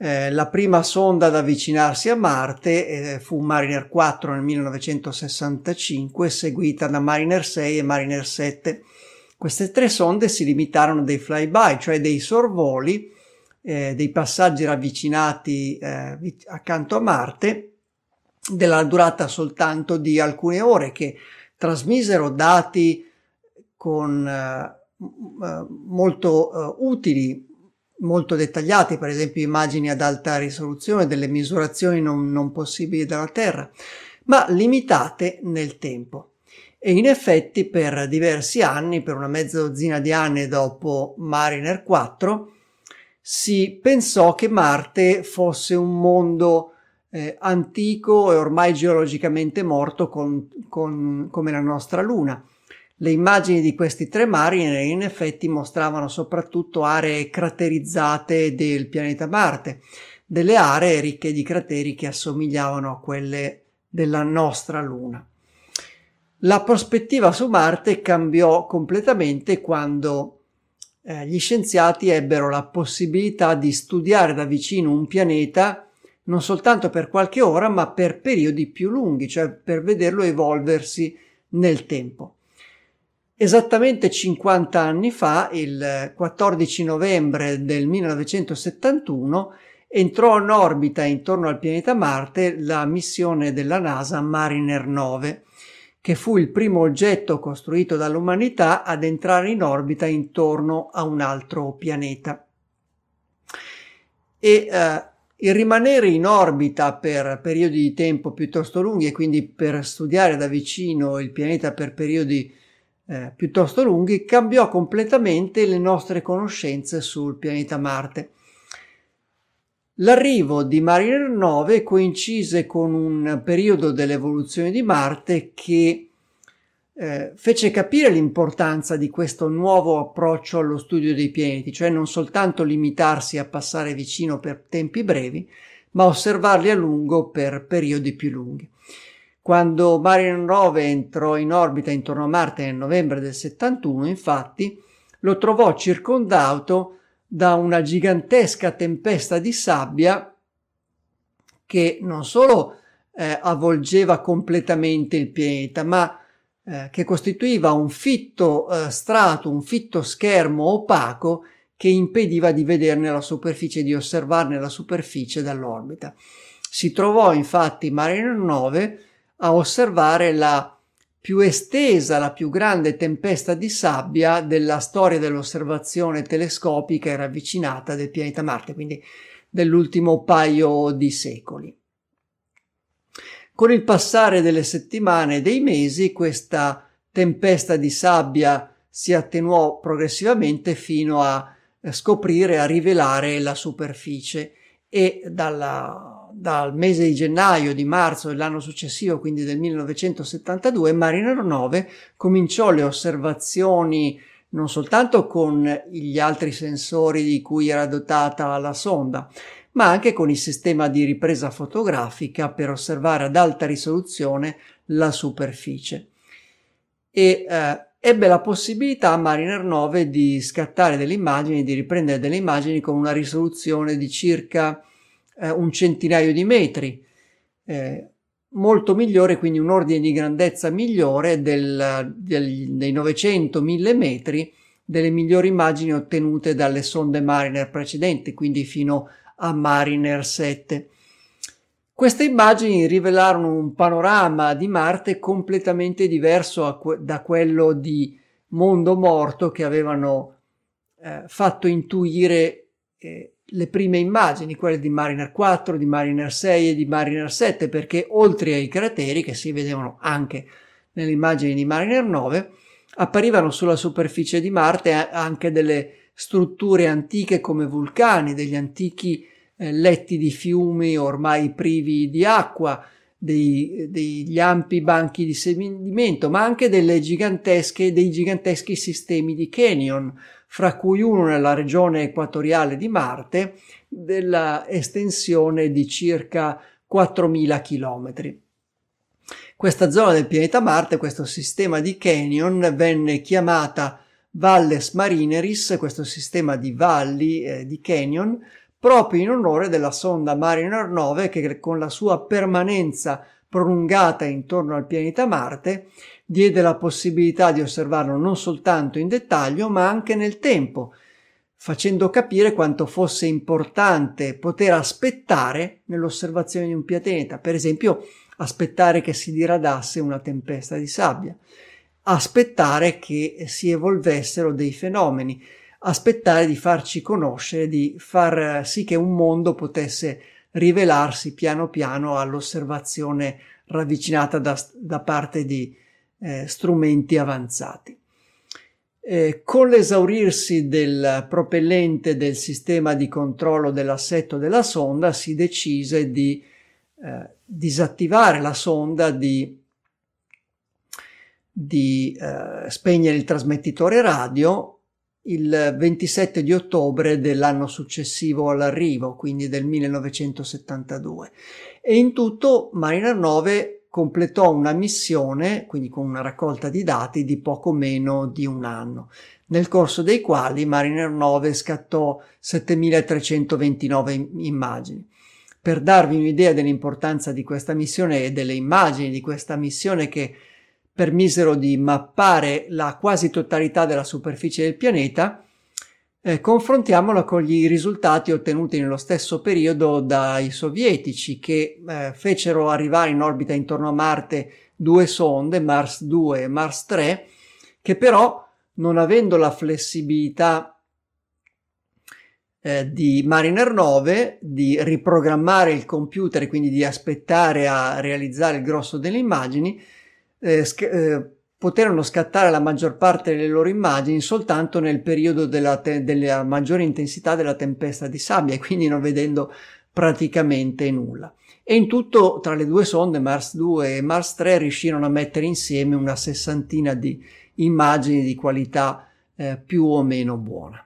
Eh, la prima sonda ad avvicinarsi a Marte eh, fu Mariner 4 nel 1965, seguita da Mariner 6 e Mariner 7. Queste tre sonde si limitarono a dei flyby, cioè dei sorvoli, eh, dei passaggi ravvicinati eh, accanto a Marte della durata soltanto di alcune ore che trasmisero dati con uh, molto uh, utili, molto dettagliati, per esempio immagini ad alta risoluzione delle misurazioni non, non possibili dalla Terra, ma limitate nel tempo. E in effetti per diversi anni, per una mezza dozzina di anni dopo Mariner 4, si pensò che Marte fosse un mondo eh, antico e ormai geologicamente morto con, con, come la nostra Luna. Le immagini di questi tre mari in effetti mostravano soprattutto aree craterizzate del pianeta Marte, delle aree ricche di crateri che assomigliavano a quelle della nostra Luna. La prospettiva su Marte cambiò completamente quando eh, gli scienziati ebbero la possibilità di studiare da vicino un pianeta non soltanto per qualche ora, ma per periodi più lunghi, cioè per vederlo evolversi nel tempo. Esattamente 50 anni fa, il 14 novembre del 1971, entrò in orbita intorno al pianeta Marte la missione della NASA Mariner 9, che fu il primo oggetto costruito dall'umanità ad entrare in orbita intorno a un altro pianeta. E eh, il rimanere in orbita per periodi di tempo piuttosto lunghi e quindi per studiare da vicino il pianeta per periodi eh, piuttosto lunghi cambiò completamente le nostre conoscenze sul pianeta Marte. L'arrivo di Mariner 9 coincise con un periodo dell'evoluzione di Marte che eh, fece capire l'importanza di questo nuovo approccio allo studio dei pianeti, cioè non soltanto limitarsi a passare vicino per tempi brevi, ma osservarli a lungo per periodi più lunghi. Quando Mariner 9 entrò in orbita intorno a Marte nel novembre del 71, infatti, lo trovò circondato da una gigantesca tempesta di sabbia che non solo eh, avvolgeva completamente il pianeta, ma eh, che costituiva un fitto eh, strato, un fitto schermo opaco che impediva di vederne la superficie, di osservarne la superficie dall'orbita. Si trovò infatti Mariner 9 a osservare la più estesa, la più grande tempesta di sabbia della storia dell'osservazione telescopica e ravvicinata del pianeta Marte, quindi dell'ultimo paio di secoli. Con il passare delle settimane e dei mesi questa tempesta di sabbia si attenuò progressivamente fino a eh, scoprire, a rivelare la superficie. E dalla, dal mese di gennaio, di marzo dell'anno successivo, quindi del 1972, Mariner 9 cominciò le osservazioni non soltanto con gli altri sensori di cui era dotata la sonda, ma anche con il sistema di ripresa fotografica per osservare ad alta risoluzione la superficie. E eh, ebbe la possibilità Mariner 9 di scattare delle immagini, di riprendere delle immagini con una risoluzione di circa eh, un centinaio di metri, eh, molto migliore, quindi un ordine di grandezza migliore del, del, dei 900-1000 metri delle migliori immagini ottenute dalle sonde Mariner precedenti, quindi fino a Mariner 7. Queste immagini rivelarono un panorama di Marte completamente diverso que- da quello di mondo morto che avevano eh, fatto intuire eh, le prime immagini, quelle di Mariner 4, di Mariner 6 e di Mariner 7, perché oltre ai crateri che si vedevano anche nelle immagini di Mariner 9, apparivano sulla superficie di Marte anche delle strutture antiche come vulcani, degli antichi eh, letti di fiumi ormai privi di acqua, dei, degli ampi banchi di sedimento, ma anche dei giganteschi sistemi di canyon, fra cui uno nella regione equatoriale di Marte, della estensione di circa 4.000 km. Questa zona del pianeta Marte, questo sistema di canyon, venne chiamata Valles Marineris, questo sistema di valli eh, di canyon, proprio in onore della sonda Mariner 9 che con la sua permanenza prolungata intorno al pianeta Marte diede la possibilità di osservarlo non soltanto in dettaglio ma anche nel tempo, facendo capire quanto fosse importante poter aspettare nell'osservazione di un pianeta, per esempio aspettare che si diradasse una tempesta di sabbia, aspettare che si evolvessero dei fenomeni, aspettare di farci conoscere, di far sì che un mondo potesse rivelarsi piano piano all'osservazione ravvicinata da, da parte di eh, strumenti avanzati. Eh, con l'esaurirsi del propellente del sistema di controllo dell'assetto della sonda si decise di eh, disattivare la sonda, di, di eh, spegnere il trasmettitore radio il 27 di ottobre dell'anno successivo all'arrivo, quindi del 1972. E in tutto Mariner 9 completò una missione, quindi con una raccolta di dati di poco meno di un anno, nel corso dei quali Mariner 9 scattò 7329 immagini. Per darvi un'idea dell'importanza di questa missione e delle immagini di questa missione che permisero di mappare la quasi totalità della superficie del pianeta, eh, confrontiamola con i risultati ottenuti nello stesso periodo dai sovietici che eh, fecero arrivare in orbita intorno a Marte due sonde, Mars 2 e Mars 3, che però non avendo la flessibilità eh, di Mariner 9 di riprogrammare il computer quindi di aspettare a realizzare il grosso delle immagini, eh, sc- eh, poterono scattare la maggior parte delle loro immagini soltanto nel periodo della, te- della maggiore intensità della tempesta di sabbia e quindi non vedendo praticamente nulla. E in tutto tra le due sonde Mars 2 e Mars 3 riuscirono a mettere insieme una sessantina di immagini di qualità eh, più o meno buona.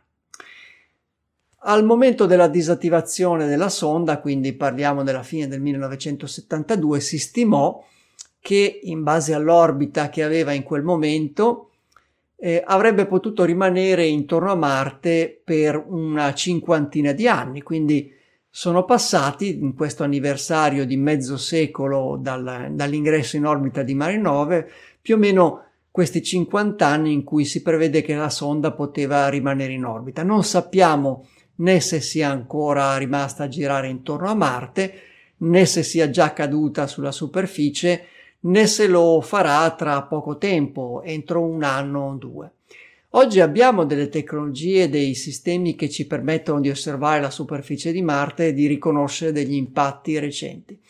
Al momento della disattivazione della sonda, quindi parliamo della fine del 1972, si stimò che in base all'orbita che aveva in quel momento eh, avrebbe potuto rimanere intorno a Marte per una cinquantina di anni, quindi sono passati in questo anniversario di mezzo secolo dal, dall'ingresso in orbita di Mare 9 più o meno questi 50 anni in cui si prevede che la sonda poteva rimanere in orbita. Non sappiamo né se sia ancora rimasta a girare intorno a Marte, né se sia già caduta sulla superficie, né se lo farà tra poco tempo, entro un anno o due. Oggi abbiamo delle tecnologie, dei sistemi che ci permettono di osservare la superficie di Marte e di riconoscere degli impatti recenti.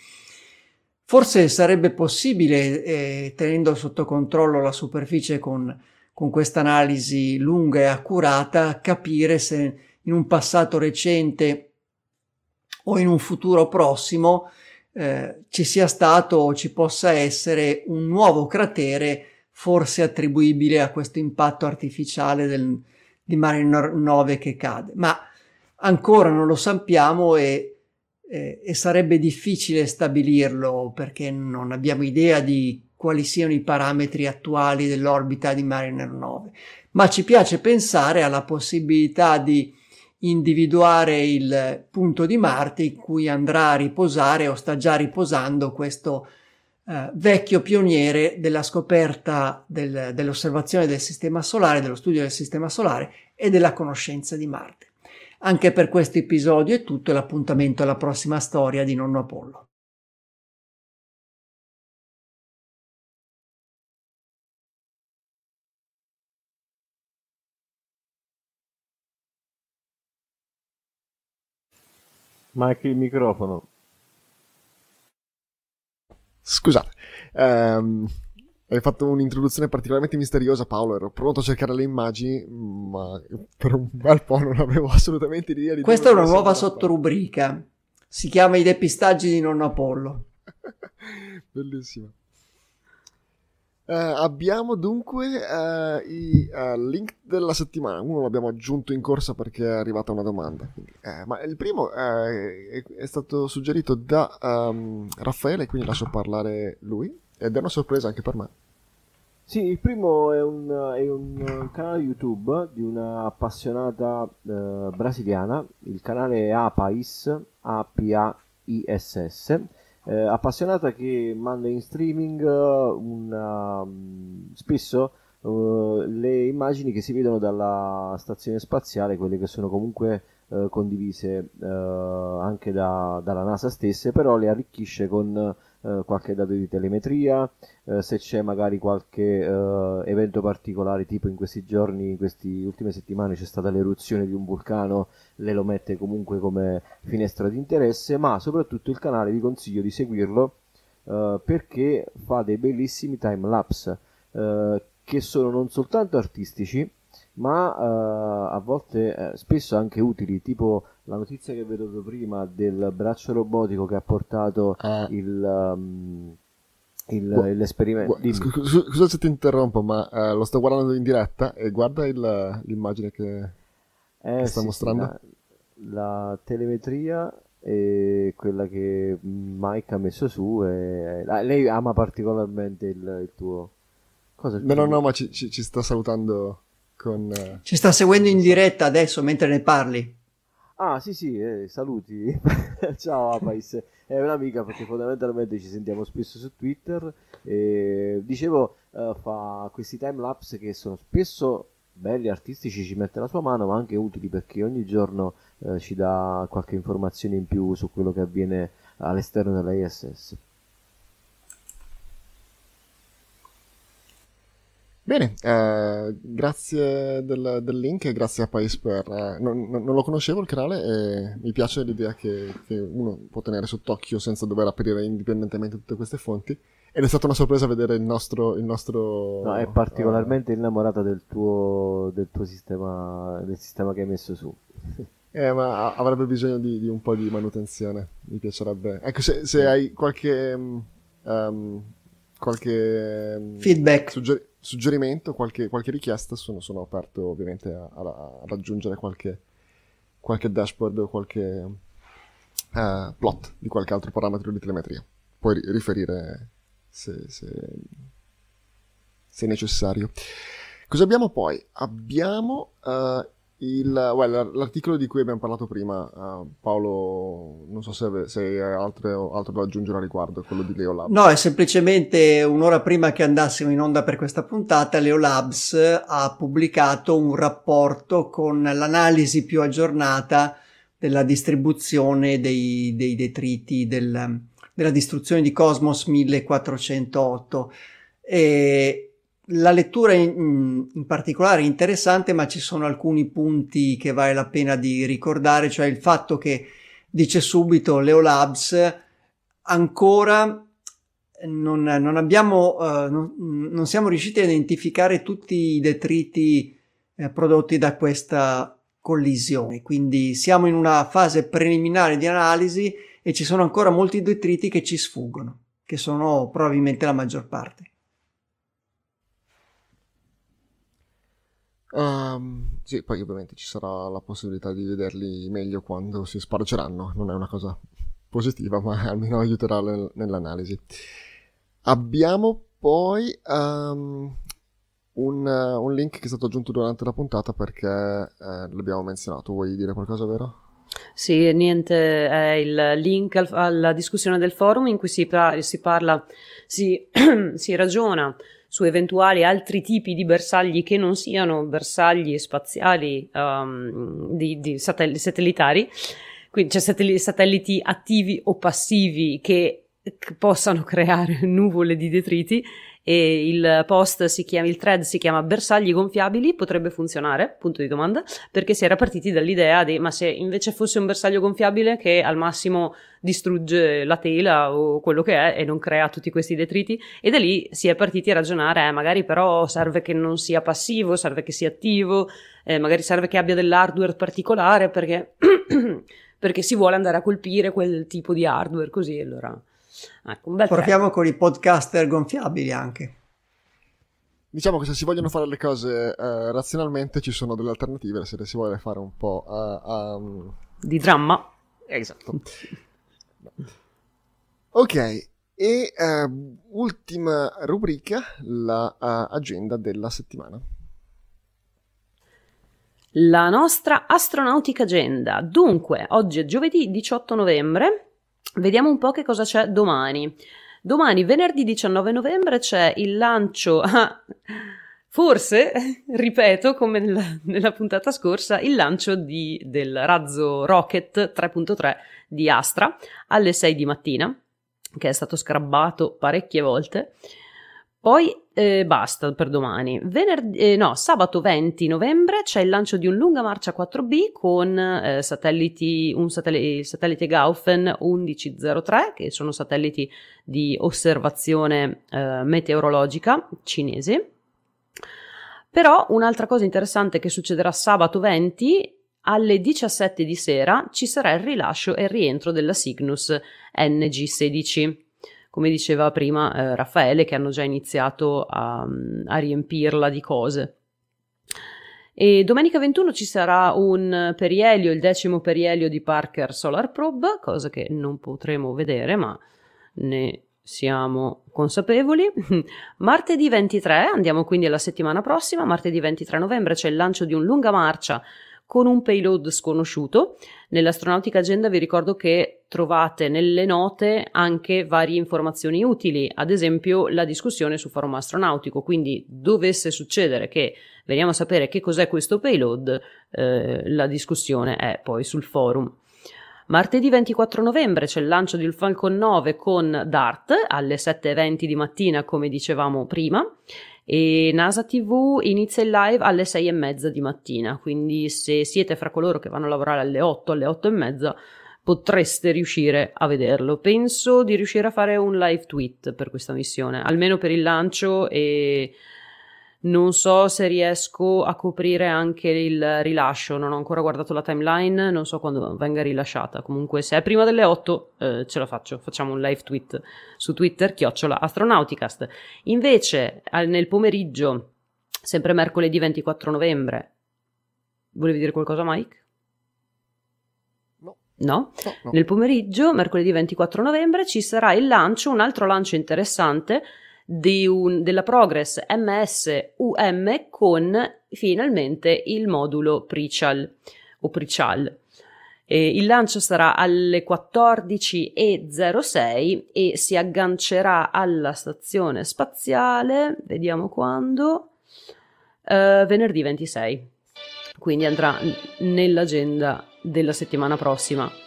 Forse sarebbe possibile, eh, tenendo sotto controllo la superficie con, con questa analisi lunga e accurata, capire se in un passato recente o in un futuro prossimo eh, ci sia stato o ci possa essere un nuovo cratere forse attribuibile a questo impatto artificiale del, di Mariner 9 che cade, ma ancora non lo sappiamo e, e, e sarebbe difficile stabilirlo perché non abbiamo idea di quali siano i parametri attuali dell'orbita di Mariner 9, ma ci piace pensare alla possibilità di individuare il punto di Marte in cui andrà a riposare o sta già riposando questo eh, vecchio pioniere della scoperta del, dell'osservazione del sistema solare, dello studio del sistema solare e della conoscenza di Marte. Anche per questo episodio è tutto l'appuntamento alla prossima storia di Nonno Apollo. Mike il microfono. Scusate, ehm, hai fatto un'introduzione particolarmente misteriosa, Paolo. Ero pronto a cercare le immagini, ma per un bel po' non avevo assolutamente idea di Questa è una nuova sottorubrica. Si chiama I depistaggi di nonno Apollo. Bellissimo. Uh, abbiamo dunque uh, i uh, link della settimana. Uno l'abbiamo aggiunto in corsa perché è arrivata una domanda. Quindi, ma il primo è, è, stato suggerito da um, Raffaele, quindi lascio parlare lui. Ed è una sorpresa anche per me. Sì, il primo è un, è un canale YouTube di una appassionata brasiliana. Il canale è Apais, A-P-A-I-S-S eh, appassionata che manda in streaming uh, una, um, spesso uh, le immagini che si vedono dalla stazione spaziale, quelle che sono comunque uh, condivise anche da, dalla NASA stesse, però le arricchisce con eh, qualche dato di telemetria, eh, se c'è magari qualche eh, evento particolare, tipo in questi giorni, in queste ultime settimane c'è stata l'eruzione di un vulcano, le lo mette comunque come finestra di interesse, ma soprattutto il canale vi consiglio di seguirlo eh, perché fa dei bellissimi time lapse eh, che sono non soltanto artistici, ma uh, a volte eh, spesso anche utili, tipo la notizia che vedo prima del braccio robotico che ha portato ah. il, um, il, Gu- l'esperimento. Gu- scusa, scusa se ti interrompo, ma uh, lo sto guardando in diretta e guarda il, l'immagine che, eh, che sta sì, mostrando. La, la, telemetria e quella che Mike ha messo su. E, e, lei ama particolarmente il, il tuo. Cosa no, no, no, ma ci, ci, ci sta salutando con... Eh, Ci sta seguendo in diretta adesso mentre ne parli. Ah sì sì, eh, saluti. Ciao Apais, è un'amica perché fondamentalmente ci sentiamo spesso su Twitter. E, dicevo, uh, fa questi time lapse che sono spesso belli, artistici, ci mette la sua mano, ma anche utili perché ogni giorno uh, ci dà qualche informazione in più su quello che avviene all'esterno della Bene, eh, grazie del, del, link e grazie a Pais per... Eh, non, non, lo conoscevo il canale e mi piace l'idea che, che, uno può tenere sott'occhio senza dover aprire indipendentemente tutte queste fonti. Ed è stata una sorpresa vedere il nostro... Il nostro no, è particolarmente uh, innamorata del tuo, del tuo sistema, del sistema che hai messo su. Eh, ma avrebbe bisogno di, di, un po' di manutenzione, mi piacerebbe. Ecco, se, se hai qualche... Um, qualche... Feedback. Sugger- suggerimento, qualche, qualche richiesta, sono, sono, aperto ovviamente a, a, a raggiungere qualche, qualche, dashboard o qualche uh, plot di qualche altro parametro di telemetria. Puoi riferire se, se, se necessario. Cosa abbiamo poi? Abbiamo uh, il, well, l'articolo di cui abbiamo parlato prima, uh, Paolo, non so se, hai altro, altro, da aggiungere a riguardo, quello di Leo Labs. No, è semplicemente un'ora prima che andassimo in onda per questa puntata, Leo Labs ha pubblicato un rapporto con l'analisi più aggiornata della distribuzione dei, dei detriti del, della distruzione di Cosmos 1408. E la lettura in, in, particolare è interessante, ma ci sono alcuni punti che vale la pena di ricordare, cioè il fatto che dice subito Leo Labs ancora non, non abbiamo, uh, non, non, siamo riusciti a identificare tutti i detriti eh, prodotti da questa collisione, quindi siamo in una fase preliminare di analisi e ci sono ancora molti detriti che ci sfuggono, che sono probabilmente la maggior parte. Um, sì, poi ovviamente ci sarà la possibilità di vederli meglio quando si spargeranno, non è una cosa positiva, ma almeno aiuterà nel, nell'analisi. Abbiamo poi um, un, un, link che è stato aggiunto durante la puntata perché eh, l'abbiamo menzionato. Vuoi dire qualcosa, vero? Sì, niente, è il link al, alla discussione del forum in cui si, si parla, si, si ragiona su eventuali altri tipi di bersagli che non siano bersagli spaziali um, di, di satell- satellitari, quindi c'è satell- satelliti attivi o passivi che, che possano creare nuvole di detriti e il post si chiama, il thread si chiama bersagli gonfiabili, potrebbe funzionare, punto di domanda, perché si era partiti dall'idea di ma se invece fosse un bersaglio gonfiabile che al massimo distrugge la tela o quello che è e non crea tutti questi detriti e da lì si è partiti a ragionare, eh, magari però serve che non sia passivo, serve che sia attivo, eh, magari serve che abbia dell'hardware particolare perché, perché si vuole andare a colpire quel tipo di hardware così allora Ecco, un bel Proviamo con i podcaster gonfiabili anche. Diciamo che se si vogliono fare le cose uh, razionalmente ci sono delle alternative, se le si vuole fare un po' uh, um... di dramma. Esatto. ok, e uh, ultima rubrica, la agenda della settimana. La nostra astronautica agenda. Dunque, oggi è giovedì 18 novembre Vediamo un po' che cosa c'è domani. Domani, venerdì 19 novembre, c'è il lancio. Ah, forse, ripeto, come nella, nella, puntata scorsa, il lancio di, del razzo Rocket 3.3 di Astra alle 6 di mattina, che è stato scrabbato parecchie volte. Poi eh, basta per domani. Venerd- eh, no, sabato 20 novembre c'è il lancio di un lunga marcia 4B con eh, satelliti, un satellite, satellite Gaufen 1103, che sono satelliti di osservazione eh, meteorologica cinesi. Però un'altra cosa interessante che succederà sabato 20 alle 17 di sera ci sarà il rilascio e il rientro della Cygnus NG16 come diceva prima eh, Raffaele, che hanno già iniziato a, a riempirla di cose. E domenica 21 ci sarà un perielio, il decimo perielio di Parker Solar Probe, cosa che non potremo vedere, ma ne siamo consapevoli. Martedì 23, andiamo quindi alla settimana prossima, martedì 23 novembre c'è il lancio di un lunga marcia con un payload sconosciuto. Nell'astronautica agenda vi ricordo che trovate nelle note anche varie informazioni utili, ad esempio la discussione su forum astronautico, quindi dovesse succedere che veniamo a sapere che cos'è questo payload, eh, la discussione è poi sul forum. Martedì 24 novembre c'è il lancio del Falcon 9 con DART alle 7.20 di mattina, come dicevamo prima e NASA TV inizia il live alle 6 e mezza di mattina, quindi se siete fra coloro che vanno a lavorare alle 8, alle 8 e mezza, potreste riuscire a vederlo. Penso di riuscire a fare un live tweet per questa missione, almeno per il lancio e non so se riesco a coprire anche il rilascio, non ho ancora guardato la timeline, non so quando venga rilasciata. Comunque, se è prima delle 8, eh, ce la faccio. Facciamo un live tweet su Twitter, chiocciola astronauticast. Invece, nel pomeriggio, sempre mercoledì 24 novembre, volevi dire qualcosa, Mike? No. No? no, no. Nel pomeriggio, mercoledì 24 novembre, ci sarà il lancio, un altro lancio interessante un, della Progress MS-UM con finalmente il modulo Prichal o Prichal. Eh, il lancio sarà alle 14.06 e si aggancerà alla stazione spaziale, vediamo quando, eh, venerdì 26. Quindi andrà nell'agenda della settimana prossima.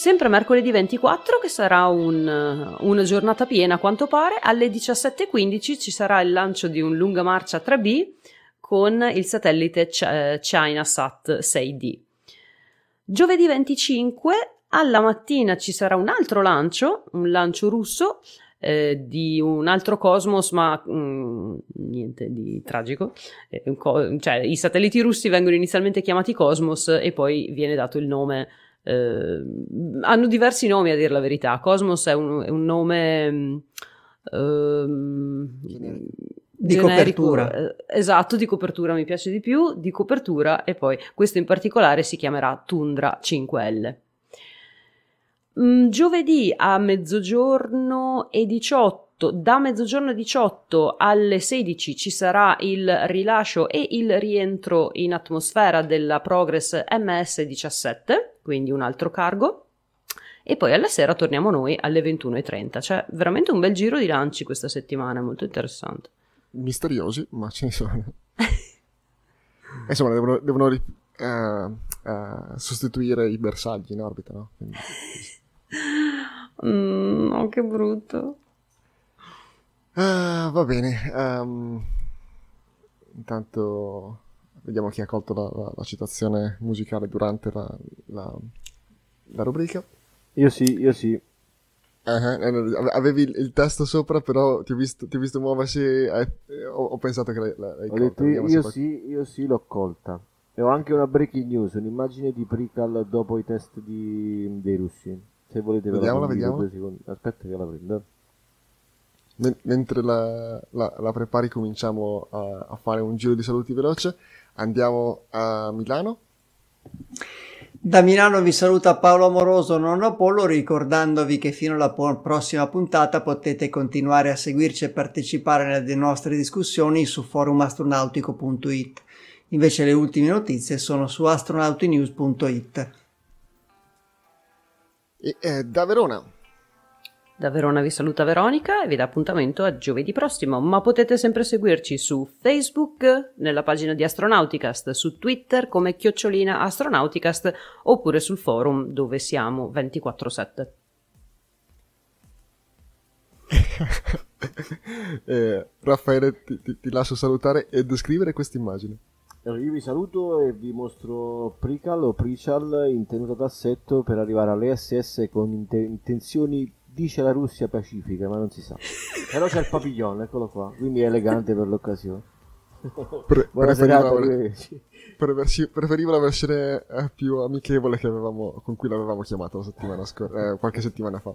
Sempre mercoledì 24, che sarà un, una giornata piena a quanto pare, alle 17.15 ci sarà il lancio di un lunga marcia 3B con il satellite ChinaSat 6D. Giovedì 25 alla mattina ci sarà un altro lancio, un lancio russo eh, di un altro cosmos, ma mh, mm, niente di tragico. Eh, co- cioè, I satelliti russi vengono inizialmente chiamati Cosmos e poi viene dato il nome eh, hanno diversi nomi a dire la verità. Cosmos è un, è un nome. Um, di generico, copertura. eh, esatto, di copertura mi piace di più, di copertura e poi questo in particolare si chiamerà Tundra 5L. Mm, giovedì a mezzogiorno e 18, da mezzogiorno e 18 alle 16 ci sarà il rilascio e il rientro in atmosfera della Progress MS-17, quindi un altro cargo. E poi alla sera torniamo noi alle 21.30. Cioè, veramente un bel giro di lanci questa settimana, molto interessante. Misteriosi, ma ce ne sono. Insomma, devono, devono eh, eh, sostituire i bersagli in orbita, no? Quindi- Mm, oh, che brutto. Ah, va bene. ehm, intanto vediamo chi ha colto la, la- la citazione musicale durante la, la- la rubrica. Io sì, io sì. Ave- avevi il, il testo sopra, però ti ho visto, ti ho visto muoversi e eh, ho, ho pensato che l'hai, l'hai Ho colta. detto io, qual- sì, io sì l'ho colta. E ho anche una breaking news, un'immagine di Prical dopo i test di- dei russi. Se volete ve la Vediamola, vediamola. Aspetta che la prendo. Men- mentre la, la- la prepari cominciamo a, a fare un giro di saluti veloce. Andiamo a Milano. Da Milano vi saluta Paolo Amoroso, nonno Apollo, ricordandovi che fino alla po- prossima puntata potete continuare a seguirci e partecipare alle nostre discussioni su forumastronautico.it. Invece le ultime notizie sono su astronautinews.it. E eh, da Verona. Da Verona vi saluta Veronica e vi dà appuntamento a giovedì prossimo, ma potete sempre seguirci su Facebook, nella pagina di Astronauticast, su Twitter come chiocciolina Astronauticast oppure sul forum dove siamo 24/7. Eh, Raffaele, ti, ti- ti lascio salutare e descrivere questa immagine. Allora, io vi saluto e vi mostro Prical o Prichal in tenuta d'assetto per arrivare alle SS con inte- intenzioni, dice la Russia pacifica, ma non si sa. Però c'è il papillon, eccolo qua, quindi è elegante per l'occasione. Pre- Buona preferivo, serata, la- preversi- preferivo la versione eh, più amichevole che avevamo, con cui l'avevamo chiamato la settimana scor- eh, qualche settimana fa.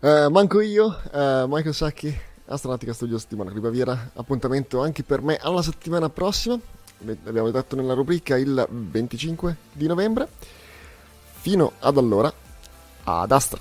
Eh, manco io, eh, Michael Sacchi, Astronautica Studios di Monaco di Baviera. Appuntamento anche per me alla settimana prossima. L'abbiamo detto nella rubrica il 25 di novembre. Fino ad allora, ad Astra.